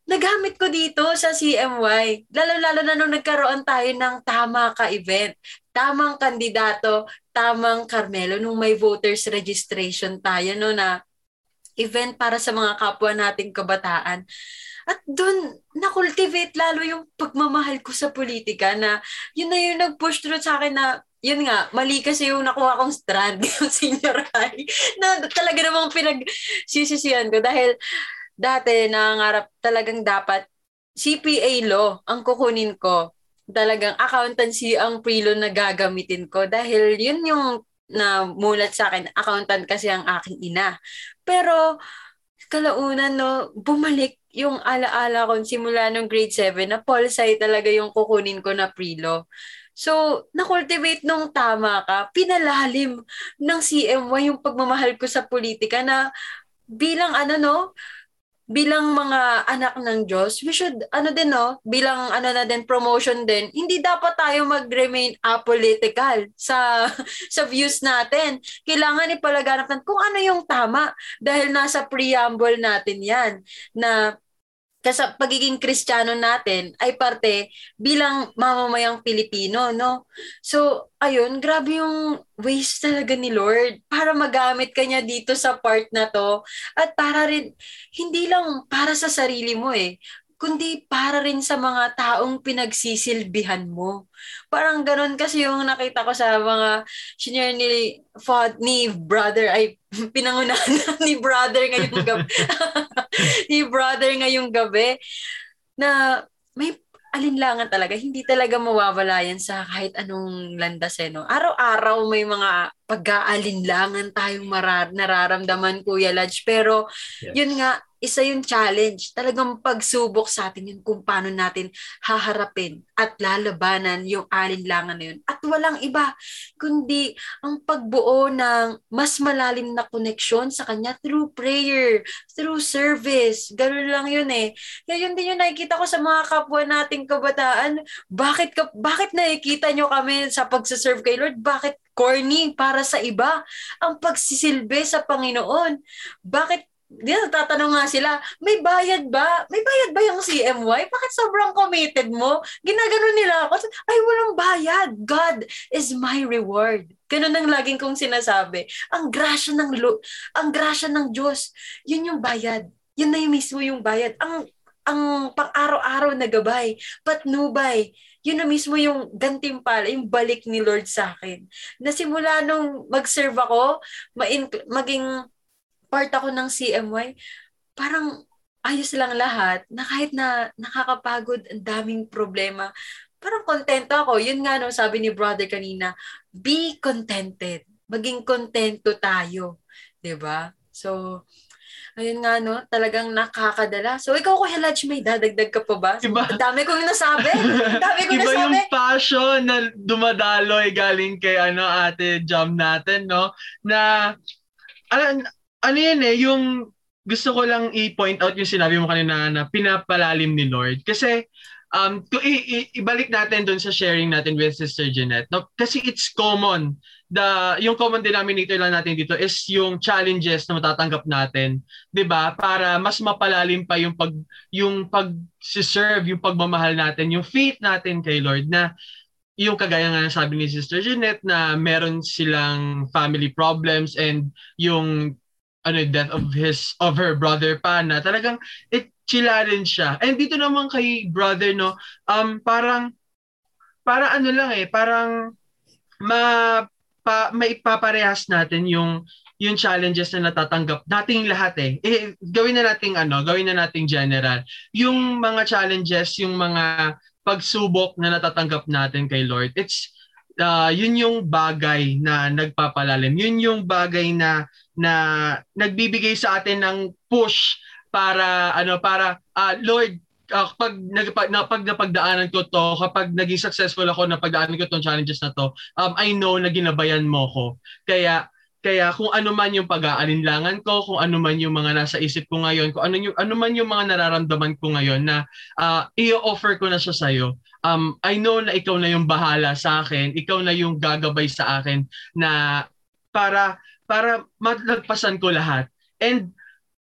nagamit ko dito sa CMY. Lalo-lalo na nung nagkaroon tayo ng tama ka-event, tamang kandidato, tamang Carmelo, nung may voters registration tayo no na event para sa mga kapwa nating kabataan. At doon, na-cultivate lalo yung pagmamahal ko sa politika na yun na yung nag-push through sa akin na yun nga, mali kasi yung nakuha kong strand <laughs> yung senior high na talaga namang pinagsisisihan ko dahil dati nangangarap talagang dapat CPA law ang kukunin ko. Talagang accountancy ang pre-law na gagamitin ko dahil yun yung na mulat sa akin, accountant kasi ang aking ina. Pero kalaunan no, bumalik yung alaala ko simula nung grade 7 na pol sci talaga yung kukunin ko na pre-law. So, na-cultivate nung tama ka, pinalalim ng CMY yung pagmamahal ko sa politika na bilang ano no, bilang mga anak ng Diyos, we should, ano din no, bilang ano na din, promotion din, hindi dapat tayo mag-remain apolitical sa, <laughs> sa views natin. Kailangan ipalaganap natin kung ano yung tama dahil nasa preamble natin yan na kasi pagiging Kristiyano natin ay parte bilang mamamayang Pilipino, no? So, ayun, grabe yung ways talaga ni Lord para magamit kanya dito sa part na to at para rin, hindi lang para sa sarili mo eh, kundi para rin sa mga taong pinagsisilbihan mo. Parang ganun kasi yung nakita ko sa mga senior ni, fod, ni brother, ay <laughs> pinangunahan ni brother ngayong gabi. <laughs> ni brother ngayong gabi na may alinlangan talaga. Hindi talaga mawawala yan sa kahit anong landas eh, no? Araw-araw may mga pag-aalinlangan tayong marar- nararamdaman, Kuya Lodge. Pero yes. yun nga, isa yung challenge. Talagang pagsubok sa atin yun kung paano natin haharapin at lalabanan yung alinlangan na yun. At walang iba, kundi ang pagbuo ng mas malalim na connection sa Kanya through prayer, through service. Ganun lang yun eh. Kaya yun din yung nakikita ko sa mga kapwa nating kabataan. Bakit, ka, bakit nakikita nyo kami sa pagsaserve kay Lord? Bakit corny para sa iba ang pagsisilbi sa Panginoon? Bakit di tatanong nga sila, may bayad ba? May bayad ba yung CMY? Bakit sobrang committed mo? Ginagano nila ako. Ay, walang bayad. God is my reward. Ganun ang laging kong sinasabi. Ang grasya ng lo, ang grasya ng Diyos, yun yung bayad. Yun na yung mismo yung bayad. Ang ang pang-araw-araw na gabay, patnubay, yun na mismo yung gantimpala, yung balik ni Lord sa akin. Na simula nung mag-serve ako, maging part ako ng CMY, parang ayos lang lahat, na kahit na nakakapagod, ang daming problema, parang kontento ako. Yun nga no, sabi ni brother kanina, be contented. Maging kontento tayo. ba diba? So, ayun nga no, talagang nakakadala. So ikaw ko Helaj, may dadagdag ka pa ba? Iba, dami kong nasabi. dami kong iba nasabi. yung passion na dumadaloy galing kay ano ate Jam natin, no? Na alam, ano yan eh, yung gusto ko lang i-point out yung sinabi mo kanina na pinapalalim ni Lord. Kasi um, to i- i- ibalik natin doon sa sharing natin with Sister Jeanette. No? Kasi it's common. The, yung common denominator lang natin dito is yung challenges na matatanggap natin, 'di ba? Para mas mapalalim pa yung pag yung pag-serve, yung pagmamahal natin, yung faith natin kay Lord na yung kagaya nga sabi ni Sister Jeanette na meron silang family problems and yung ano death of his of her brother pa na talagang it chilla rin siya. And dito naman kay brother no, um parang para ano lang eh, parang ma pa, maipaparehas natin yung yung challenges na natatanggap nating lahat eh. eh gawin na nating ano, gawin na nating general. Yung mga challenges, yung mga pagsubok na natatanggap natin kay Lord, it's uh, yun yung bagay na nagpapalalim. Yun yung bagay na na nagbibigay sa atin ng push para ano para uh, Lord uh, pag nagpag na, pag napagdaanan ko to kapag naging successful ako na pagdaanan ko tong challenges na to um I know na ginabayan mo ko kaya kaya kung ano man yung pag-aalinlangan ko, kung ano man yung mga nasa isip ko ngayon, kung ano, yung, ano man yung mga nararamdaman ko ngayon na uh, i-offer ko na siya sa'yo, um, I know na ikaw na yung bahala sa akin, ikaw na yung gagabay sa akin na para para malagpasan ko lahat. And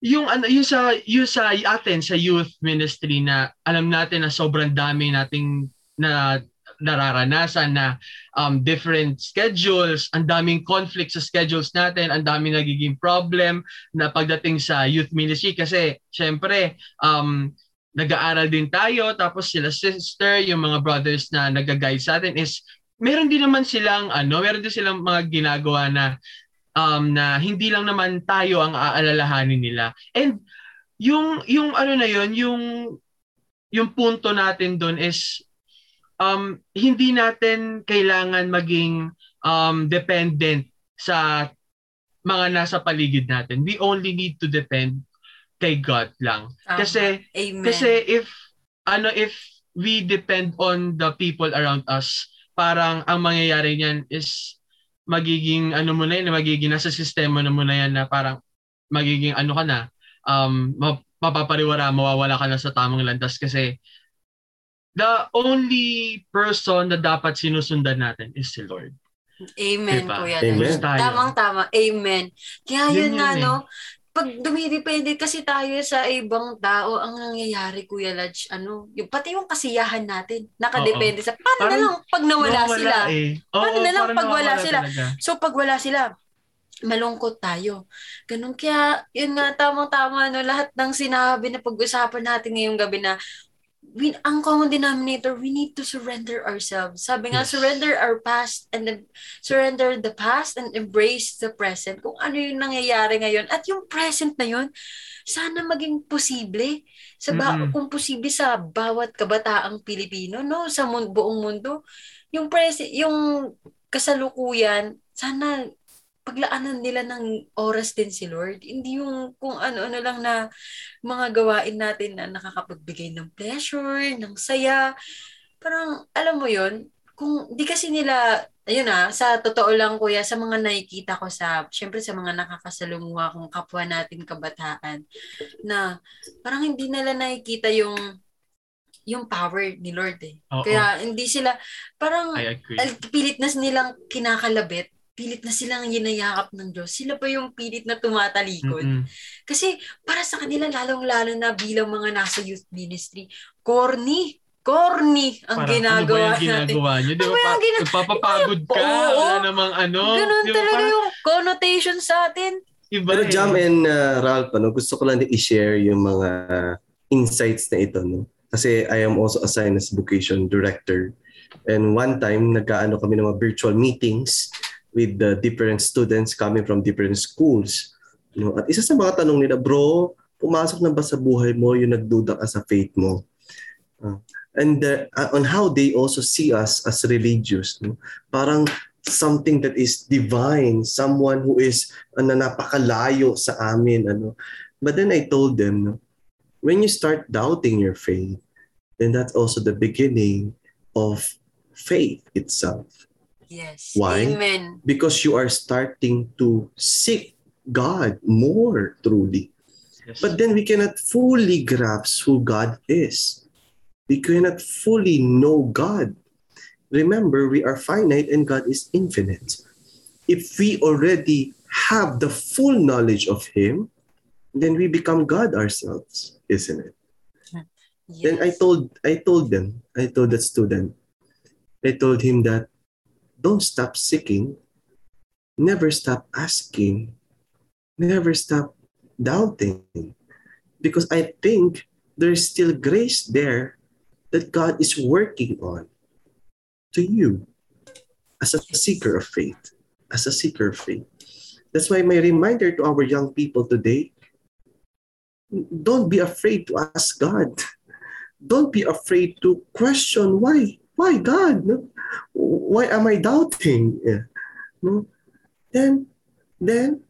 yung ano yung sa yung sa atin sa youth ministry na alam natin na sobrang dami nating na nararanasan na um, different schedules, ang daming conflict sa schedules natin, ang daming nagiging problem na pagdating sa youth ministry. Kasi syempre um, nag-aaral din tayo tapos sila sister, yung mga brothers na nag-guide sa atin is meron din naman silang ano, meron din silang mga ginagawa na um na hindi lang naman tayo ang aalalahanin nila. And yung yung ano na yon, yung yung punto natin doon is um hindi natin kailangan maging um dependent sa mga nasa paligid natin. We only need to depend kay God lang. Tama. Kasi Amen. kasi if ano if we depend on the people around us, parang ang mangyayari niyan is magiging ano mo na yan, magiging nasa sistema na mo na yan na parang magiging ano ka na, um, ma- mapapariwara, mawawala ka na sa tamang landas kasi the only person na dapat sinusundan natin is si Lord. Amen, Diba? Kuya Amen. Tamang-tama. Amen. Kaya Yun yun, nga, yun eh. No? Pag dumidepende kasi tayo sa ibang tao, ang nangyayari, Kuya Lodge, ano, yung, pati yung kasiyahan natin, nakadepende sa, paano na Parang lang pag nawala sila? Eh. Paano na lang pag wala sila? talaga. So, pag wala sila, malungkot tayo. Ganun. Kaya, yun nga, tamang-tama, no, lahat ng sinabi na pag-usapan natin ngayong gabi na, we, ang common denominator, we need to surrender ourselves. Sabi nga, Yes. surrender our past and then surrender the past and embrace the present. Kung ano yung nangyayari ngayon. At yung present na yun, sana maging posible. Sa ba- Mm-mm. kung posible sa bawat kabataang Pilipino, no? Sa mun- buong mundo. Yung present, yung kasalukuyan, sana paglaanan nila ng oras din si Lord. Hindi yung kung ano-ano lang na mga gawain natin na nakakapagbigay ng pleasure, ng saya. Parang, alam mo yon kung di kasi nila, ayun ah, sa totoo lang kuya, sa mga nakikita ko sa, syempre sa mga nakakasalumuha kong kapwa natin kabataan, na parang hindi nila nakikita yung yung power ni Lord eh. Oo. Kaya hindi sila, parang pilit na nilang kinakalabit, pilit na silang yinayakap ng Diyos. Sila pa yung pilit na tumatalikod. Mm-mm. Kasi para sa kanila, lalong-lalo na bilang mga nasa youth ministry, corny. Corny ang Parang, ginagawa ano ba yung natin. ginagawa nyo? Di Ano ba? ba Pa- gina- Nagpapapagod ka. Oo. Wala namang ano. Ganun Di ba? talaga Parang yung connotation sa atin. Iba Pero eh. Jam and uh, Ralph, ano, gusto ko lang din i-share yung mga insights na ito. No? Kasi I am also assigned as vocation director. And one time, nagkaano kami ng mga virtual meetings with the different students coming from different schools. No? At isa sa mga tanong nila, bro, pumasok na ba sa buhay mo yung nagduda ka sa faith mo? Uh, and uh, on how they also see us as religious. No? Parang something that is divine, someone who is na napakalayo sa amin ano but then I told them no, when you start doubting your faith then that's also the beginning of faith itself Yes. Why? Amen. because you are starting to seek God more truly Yes. but then we cannot fully grasp who God is we cannot fully know God remember we are finite and God is infinite if we already have the full knowledge of him then we become God ourselves isn't it Yes. then I told I told them, I told that student, I told him that don't stop seeking, never stop asking, never stop doubting. Because I think there's still grace there that God is working on to you as a seeker of faith. As a seeker of faith. That's why my reminder to our young people today don't be afraid to ask God don't be afraid to question why why god? Why am i doubting? Yeah. no? then then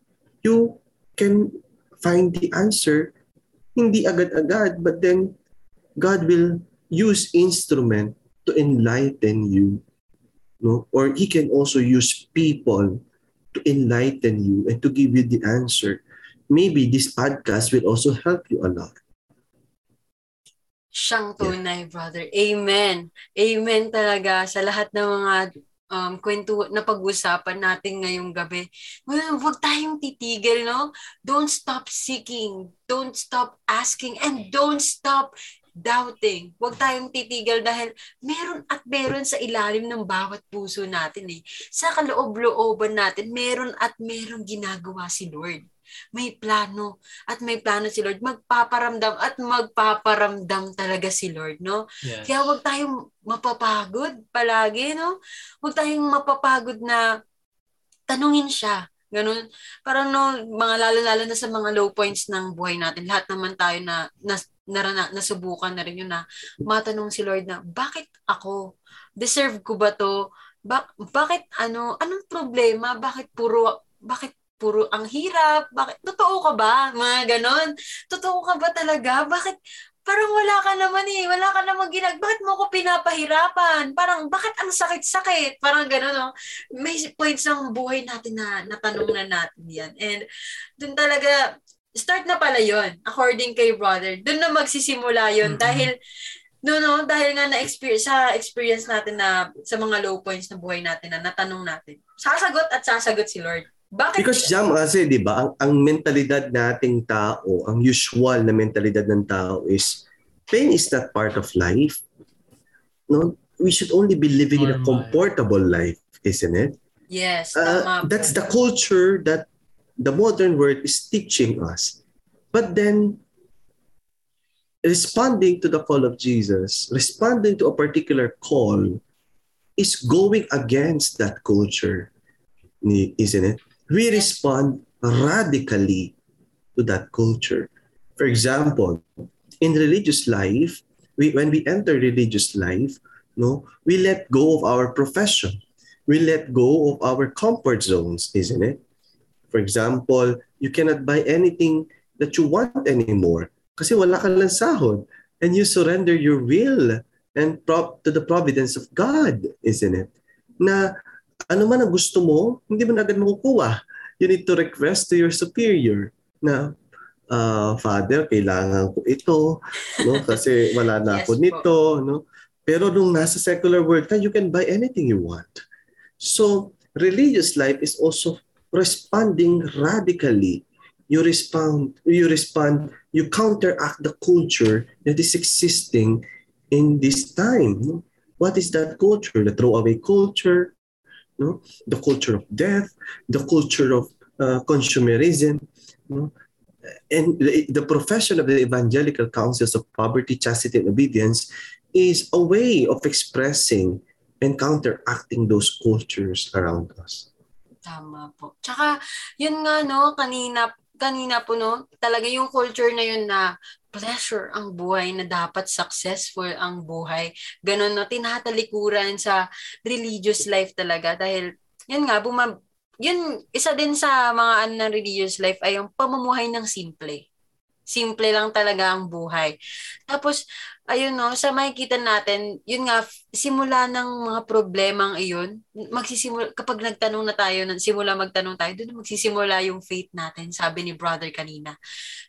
you can find the answer. Hindi agad-agad but then god will use instrument to enlighten you. No? Or he can also use people to enlighten you and to give you the answer. Maybe this podcast will also help you a lot Siyang tunay, brother. Amen. Amen talaga sa lahat ng mga um, kwento na pag-usapan natin ngayong gabi. Well, huwag tayong titigil, no? Don't stop seeking. Don't stop asking. And don't stop doubting. Huwag tayong titigil dahil meron at meron sa ilalim ng bawat puso natin eh. Sa kaloob-looban natin, meron at meron ginagawa si Lord. May plano at may plano si Lord. Magpaparamdam at magpaparamdam talaga si Lord, no? Yes. Kaya huwag tayong mapapagod palagi, no? Huwag tayong mapapagod na tanungin siya. Ganun. Parang no, mga lalo-lalo na sa mga low points ng buhay natin. Lahat naman tayo na, na narana, nasubukan na rin yun na matanong si Lord na, bakit ako? Deserve ko ba to? Ba- bakit ano? Anong problema? Bakit puro, bakit puro ang hirap? Bakit? Totoo ka ba? Mga ganon. Totoo ka ba talaga? Bakit? Parang wala ka naman eh. Wala ka naman ginag... Bakit mo ko pinapahirapan? Parang, bakit ang sakit-sakit? Parang gano'n, no? May points ng buhay natin na natanong na natin yan. And dun talaga, start na pala yon according kay brother. Dun na magsisimula yon Mm-hmm. Dahil, no, no, dahil nga na experience sa experience natin na sa mga low points ng buhay natin na natanong natin. Sasagot at sasagot si Lord. Bakit? Because Jam kasi, di ba, ang, ang mentalidad nating tao, ang usual na mentalidad ng tao is, pain is not part of life. No? We should only be living in a Normal. comfortable life, isn't it? yes, Uh, that's the culture that the modern world is teaching us. But then, responding to the call of Jesus, responding to a particular call, is going against that culture, ni- isn't it? We respond radically to that culture. For example, in religious life, we, when we enter religious life, no, we let go of our profession we let go of our comfort zones, isn't it? For example, you cannot buy anything that you want anymore kasi wala ka lang sahod and you surrender your will and prop to the providence of God, isn't it? Na ano man ang gusto mo, hindi mo na agad makukuha. You need to request to your superior na uh, Father, kailangan ko ito, no? <laughs> Kasi wala na Yes ako po. nito, no? Pero nung nasa secular world ka, you can buy anything you want. So, religious life is also responding radically. You respond, you respond, you counteract the culture that is existing in this time. no? What is that culture? The throwaway culture, no? the culture of death, the culture of uh, consumerism. No? And the, profession of the evangelical councils of poverty, chastity, and obedience is a way of expressing and counteracting those cultures around us. Tama po. Tsaka, yun nga no, kanina, kanina po no, talaga yung culture na yun na pleasure ang buhay, na dapat successful ang buhay. Ganon no, tinatalikuran sa religious life talaga dahil, yun nga, buma, yun, isa din sa mga ano ng religious life ay yung pamumuhay ng simple. Simple lang talaga ang buhay. Tapos, ayun no, sa makikita natin, yun nga, simula ng mga problemang iyon, magsisimula, kapag nagtanong na tayo, simula magtanong tayo, doon magsisimula yung faith natin, sabi ni brother kanina.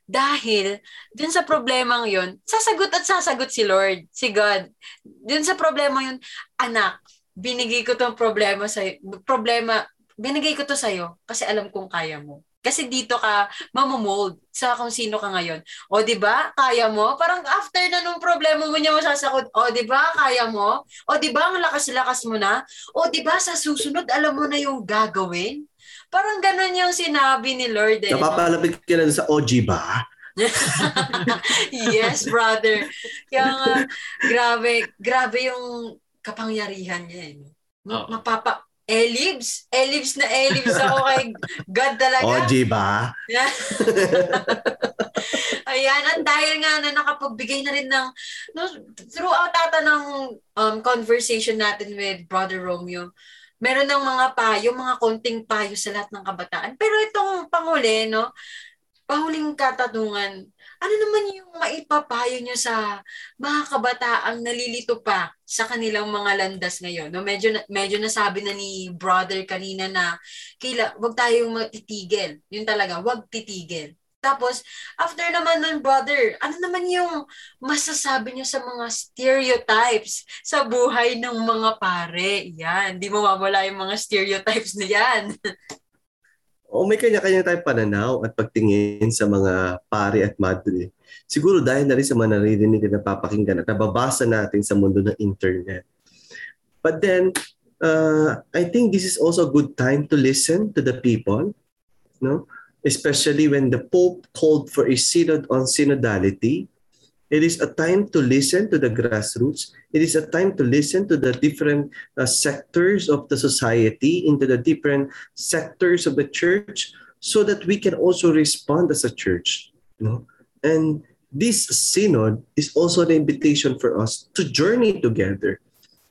Dahil, dun sa problemang yun, sasagot at sasagot si Lord, si God. Dun sa problema yun, anak, binigay ko tong problema sa problema, binigay ko to sa'yo kasi alam kong kaya mo. Kasi dito ka mamomold sa kung sino ka ngayon. O, di ba? Kaya mo? Parang after na nung problema mo niya masasakot, o, di ba? Kaya mo? O, di ba? Ang lakas-lakas mo na? O, di ba? Sa susunod, alam mo na yung gagawin? Parang ganun yung sinabi ni Lord. Eh? Napapalapit ka na sa OG ba? <laughs> yes, brother. Kaya nga, grabe, grabe yung kapangyarihan niya. Eh. Mapapa, elibs, elibs na elibs ako kay God talaga. OG ba? <laughs> Ayan, at dahil nga na nakapagbigay na rin ng, no, throughout ata ng um, conversation natin with Brother Romeo, meron ng mga payo, mga konting payo sa lahat ng kabataan. Pero itong panguli, no, pahuling katatungan, ano naman yung maipapayo nyo sa mga kabataang nalilito pa sa kanilang mga landas ngayon? No, medyo, medyo nasabi na ni brother kanina na kaila, wag tayong matitigil. Yun talaga, wag titigil. Tapos, after naman nun, brother, ano naman yung masasabi nyo sa mga stereotypes sa buhay ng mga pare? Yan, di mawawala yung mga stereotypes na yan. <laughs> o may kanya-kanya tayong pananaw at pagtingin sa mga pare at madre. Siguro dahil na rin sa mga naririnig at napapakinggan at nababasa natin sa mundo ng internet. But then, uh, I think this is also a good time to listen to the people, no? especially when the Pope called for a synod on synodality It is a time to listen to the grassroots. It is a time to listen to the different uh, sectors of the society, into the different sectors of the church, so that we can also respond as a church. You know? And this synod is also an invitation for us to journey together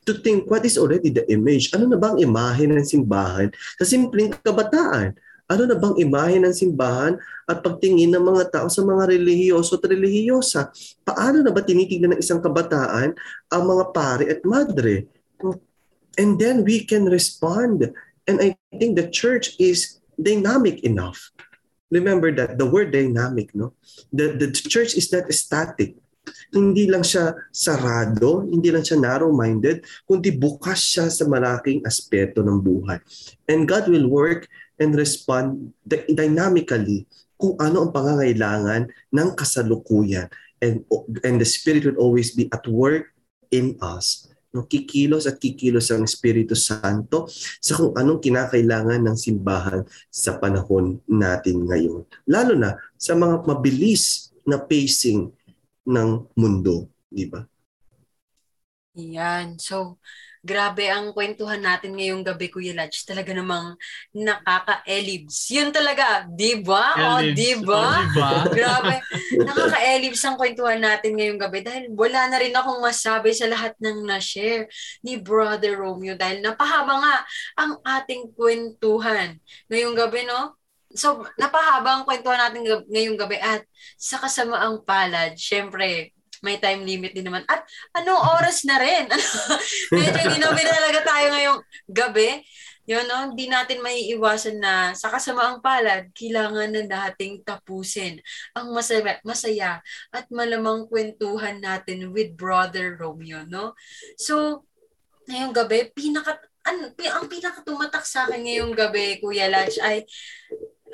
to think what is already the image. Ano na bang imahe ng simbahan sa simpleng kabataan? Ano na bang imahe ng simbahan at pagtingin ng mga tao sa mga relihiyoso at relihiyosa? Paano na ba tinitignan ng isang kabataan ang mga pare at madre? And then we can respond. And I think the church is dynamic enough. Remember that, the word dynamic, no? The, the church is not static. Hindi lang siya sarado, hindi lang siya narrow-minded, kundi bukas siya sa malaking aspeto ng buhay. And God will work and respond dynamically kung ano ang pangangailangan ng kasalukuyan. And, and the Spirit will always be at work in us. No, kikilos at kikilos ang Espiritu Santo sa kung anong kinakailangan ng simbahan sa panahon natin ngayon. Lalo na sa mga mabilis na pacing ng mundo, di ba? Yan. So, Grabe ang kwentuhan natin ngayong gabi, Kuya Lodge. Talaga namang nakaka-elibs. Yun talaga, di ba? O, di ba? Grabe. Nakaka-elibs ang kwentuhan natin ngayong gabi dahil wala na rin akong masabi sa lahat ng na-share ni Brother Romeo dahil napahaba nga ang ating kwentuhan ngayong gabi, no? So, napahaba ang kwentuhan natin ngayong gabi at sa kasamaang palad, syempre, may time limit din naman. At anong oras na rin? <laughs> Medyo hindi namin talaga tayo ngayong gabi. Yun, no? Hindi natin may iwasan na sa kasamaang palad, kailangan na nating tapusin ang masaya, masaya at malamang kwentuhan natin with Brother Romeo, no? So, ngayong gabi, pinaka, an, ang pinakatumatak sa akin ngayong gabi, Kuya Lodge, ay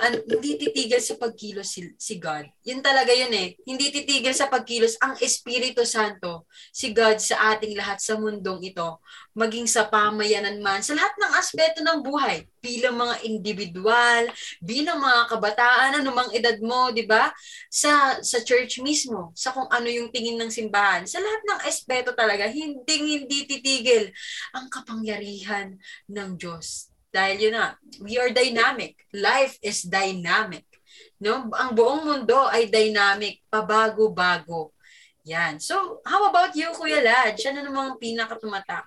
an, hindi titigil sa pagkilos si, si God. Yun talaga yun eh. Hindi titigil sa pagkilos ang Espiritu Santo, si God sa ating lahat sa mundong ito, maging sa pamayanan man, sa lahat ng aspeto ng buhay, bilang mga individual, bilang mga kabataan, anumang edad mo, di ba? Sa, sa church mismo, sa kung ano yung tingin ng simbahan, sa lahat ng aspeto talaga, hindi hindi titigil ang kapangyarihan ng Diyos dahil yun na, we are dynamic. Life is dynamic. No? Ang buong mundo ay dynamic, pabago-bago. Yan. So, how about you, Kuya Lad? Ano namang pinakatumatak?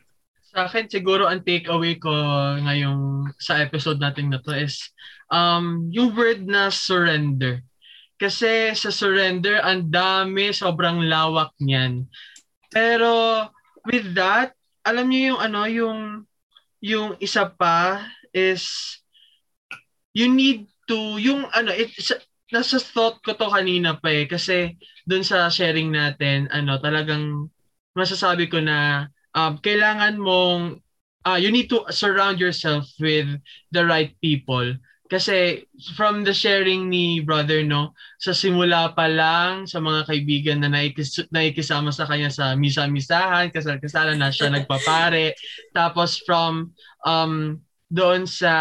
Sa akin, siguro ang takeaway ko ngayong sa episode natin na to is um, yung word na surrender. Kasi sa surrender, ang dami, sobrang lawak niyan. Pero with that, alam niyo yung ano, yung yung isa pa is you need to yung ano it nasa thought ko to kanina pa eh kasi doon sa sharing natin ano talagang masasabi ko na um, kailangan mong uh, you need to surround yourself with the right people. Kasi from the sharing ni brother no sa simula pa lang sa mga kaibigan na naikis, naikisama sa kanya sa misa-misahan kasal-kasalan na siya nagpapare. Tapos from um doon sa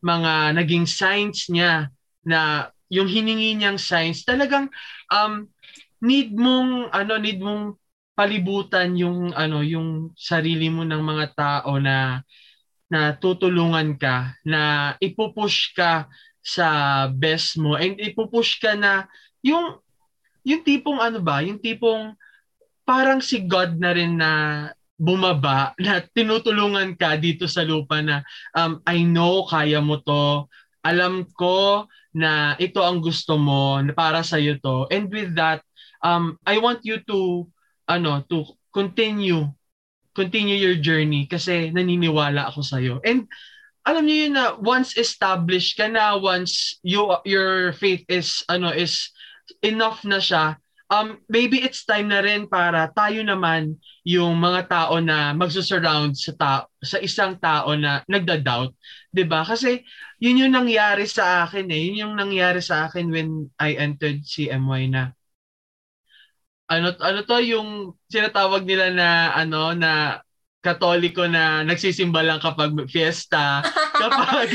mga naging signs niya na yung hiningi niyang signs talagang um need mong ano need mong palibutan yung ano yung sarili mo ng mga tao na na tutulungan ka na ipupush ka sa best mo and ipupush ka na yung yung tipong ano ba yung tipong parang si God na rin na bumaba na tinutulungan ka dito sa lupa na um, I know kaya mo to. Alam ko na ito ang gusto mo na para sa iyo to. And with that, um, I want you to ano to continue continue your journey kasi naniniwala ako sa iyo. And alam niyo yun na once established ka na, once you your faith is ano is enough na siya, um, maybe it's time na rin para tayo naman yung mga tao na magsusurround sa ta- sa isang tao na nagda-doubt, 'di ba? Kasi yun yung nangyari sa akin eh. Yun yung nangyari sa akin when I entered CMY na ano ano to yung sinatawag nila na ano na katoliko na nagsisimba lang kapag fiesta <laughs> kapag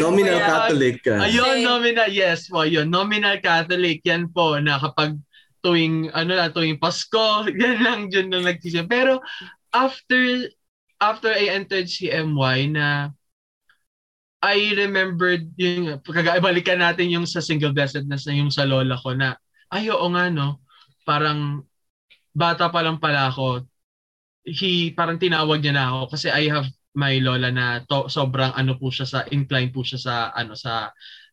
Nominal. Catholic ka. ayun Same. nominal yes po yun nominal Catholic yan po na kapag tuwing ano na tuwing Pasko <laughs> yan lang dyan na nagsisimba pero after after I entered CMY na I remembered yung kagabalikan natin yung sa single blessedness na yung sa lola ko na ay oo nga no parang bata pa lang pala ako. He parang tinawag niya na ako kasi I have my lola na to, sobrang ano po siya sa incline po siya sa ano sa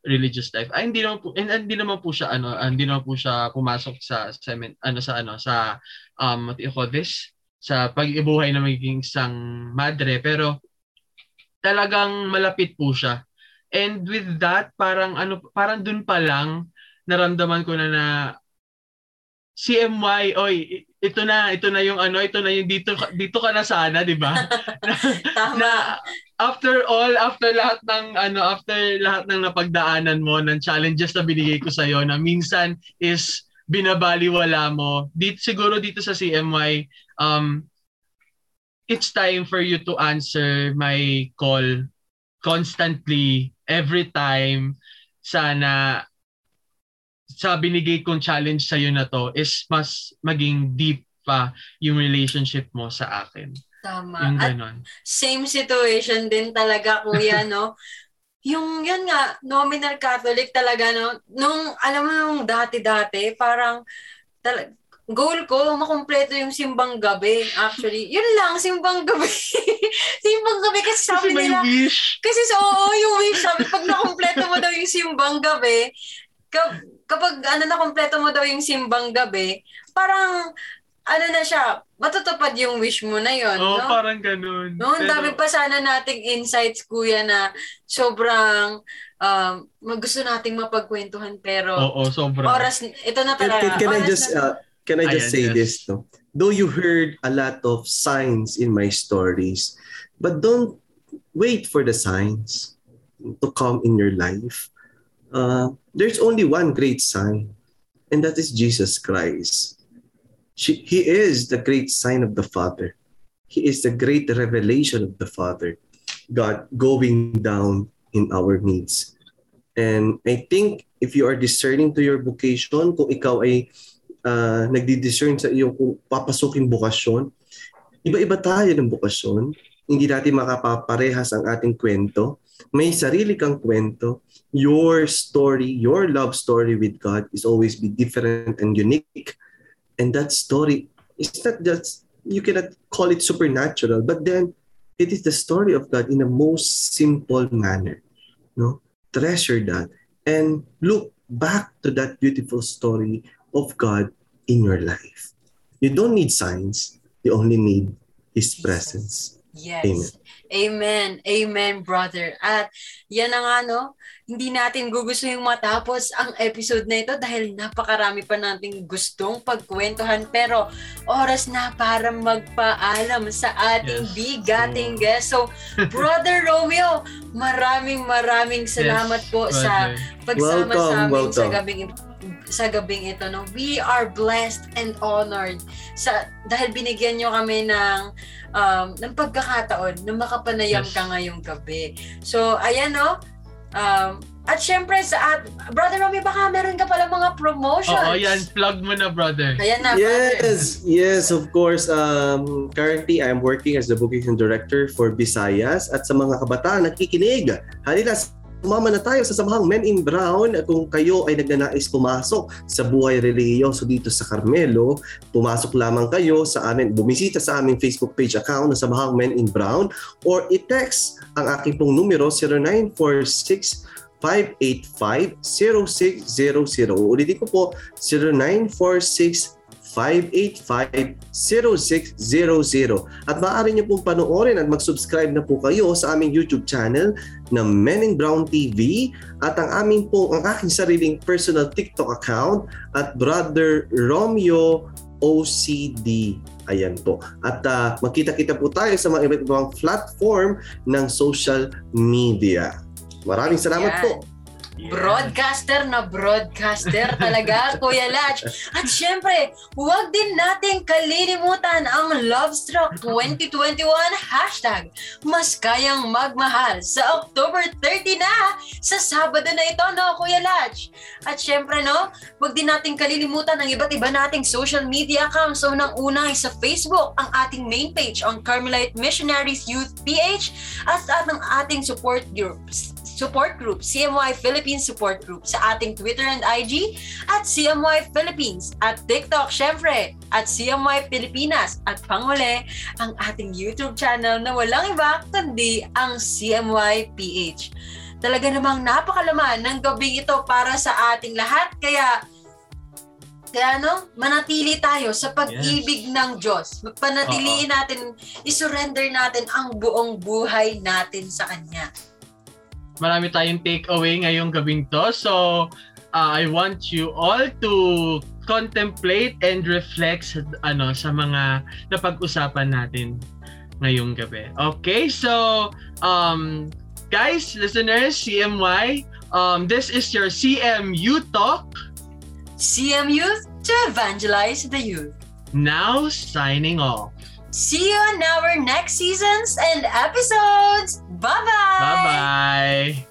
religious life. Ay hindi naman po hindi naman po siya ano hindi naman po siya pumasok sa semen ano sa ano sa um what you call this sa pag-ibuhay na magiging isang madre pero talagang malapit po siya. And with that parang ano parang dun pa lang naramdaman ko na na CMY, oy, ito na, ito na yung ano, ito na yung dito dito ka na sana, 'di ba? <laughs> Tama. na after all, after lahat ng ano, after lahat ng napagdaanan mo ng challenges na binigay ko sa na minsan is binabaliwala mo. Dito siguro dito sa CMY, um it's time for you to answer my call constantly every time sana sa binigay kong challenge sa na to is mas maging deep pa yung relationship mo sa akin. Tama. Yung At ganon. same situation din talaga, kuya, <laughs> no? Yung, yun nga, nominal Catholic talaga, no? Nung, alam mo nung dati-dati, parang, tal- goal ko, makumpleto yung simbang gabi, actually. <laughs> Yun lang, simbang gabi. <laughs> simbang gabi, kasi sabi Kasi nila, wish. kasi so, oo, yung wish, sabi, pag nakumpleto mo daw yung simbang gabi, ka- kapag ano nakumpleto mo daw yung simbang gabi, parang, ano na siya, matutupad yung wish mo na yun, Oo, no? parang ganun. No, ang Pero- dami pa sana nating insights, kuya, na sobrang um, gusto nating mapagkwentuhan, pero Oo, sobra. oras, ito na Can, talaga. can, can I Oras just na- uh, can I just Ayan, say yes. this no? Though you heard a lot of signs in my stories, but don't wait for the signs to come in your life. Uh, there's only one great sign, and that is Jesus Christ. She, he is the great sign of the Father. He is the great revelation of the Father. God going down in our needs. And I think if you are discerning to your vocation, kung ikaw ay uh, nagdi-discern sa iyong kung papasukin bukasyon, iba-iba tayo ng bukasyon. Hindi natin makapaparehas ang ating kwento. May sarili kang kwento. Your story, your love story with God is always be different and unique. And that story is not just, you cannot call it supernatural, but then it is the story of God in the most simple manner. No? Treasure that and look back to that beautiful story of God in your life. You don't need signs, you only need His presence. Yes. Amen. Amen. Amen, brother. At yan na nga, no? Hindi natin gugustuhin matapos ang episode na ito dahil napakarami pa nating gustong pagkwentuhan. Pero oras na para magpaalam sa ating Yes. bigating guest. So, <laughs> Brother Romeo, maraming maraming salamat Yes, po sa brother. pagsama Welcome, sa amin sa welcome. gabing sa gabing ito no we are blessed and honored sa dahil binigyan nyo kami ng um, ng pagkakataon na makapanayam Yes. ka ngayong gabi so ayan no um, at syempre sa at, brother Romy baka meron ka pala mga promotions Oo, yan. Plug mo na, brother. ayan na brother Yes, yes, of course. Um, currently, I'm working as the vocation director for Visayas at sa mga kabataan nakikinig. Halina, sumama na tayo sa samahang Men in Brown kung kayo ay nagnanais pumasok sa buhay religyoso dito sa Carmelo. Pumasok lamang kayo sa amin, bumisita sa aming Facebook page account na samahang Men in Brown or i-text ang aking pong numero 0946 585-0600. Ulitin ko po, 0917-585-0600. At maaari niyo pong panoorin at mag-subscribe na po kayo sa aming YouTube channel na Men in Brown TV at ang aming po, ang aking sariling personal TikTok account at Brother Romeo OCD. Ayan po. At uh, magkita-kita po tayo sa mga iba't ibang platform ng social media. Maraming salamat Yan. po. Broadcaster na broadcaster talaga, <laughs> Kuya Latch. At syempre, huwag din natin kalilimutan ang Lovestruck 2021 hashtag. Mas kayang magmahal sa October 30 na sa Sabado na ito, no, Kuya Latch? At syempre, no, huwag din natin kalilimutan ang iba't iba nating social media accounts. So, nang una ay sa Facebook, ang ating main page, ang Carmelite Missionaries Youth PH, at ang ating support groups support group, CMY Philippines Support Group sa ating Twitter and IG at CMY Philippines at TikTok syempre at CMY Pilipinas at panghuli ang ating YouTube channel na walang iba kundi ang CMY PH. Talaga namang napakalaman ng gabing ito para sa ating lahat kaya kaya no, manatili tayo sa pag-ibig ng Diyos. Panatiliin natin, isurrender natin ang buong buhay natin sa Kanya. Marami tayong takeaway ngayong gabing to. So, uh, I want you all to contemplate and reflect sa, ano, sa mga napag-usapan natin ngayong gabi. Okay, so, um, guys, listeners, CMY, um, this is your CMU Talk. CM Youth to evangelize the youth. Now, signing off. See you on our next seasons and episodes. Bye-bye! Bye-bye!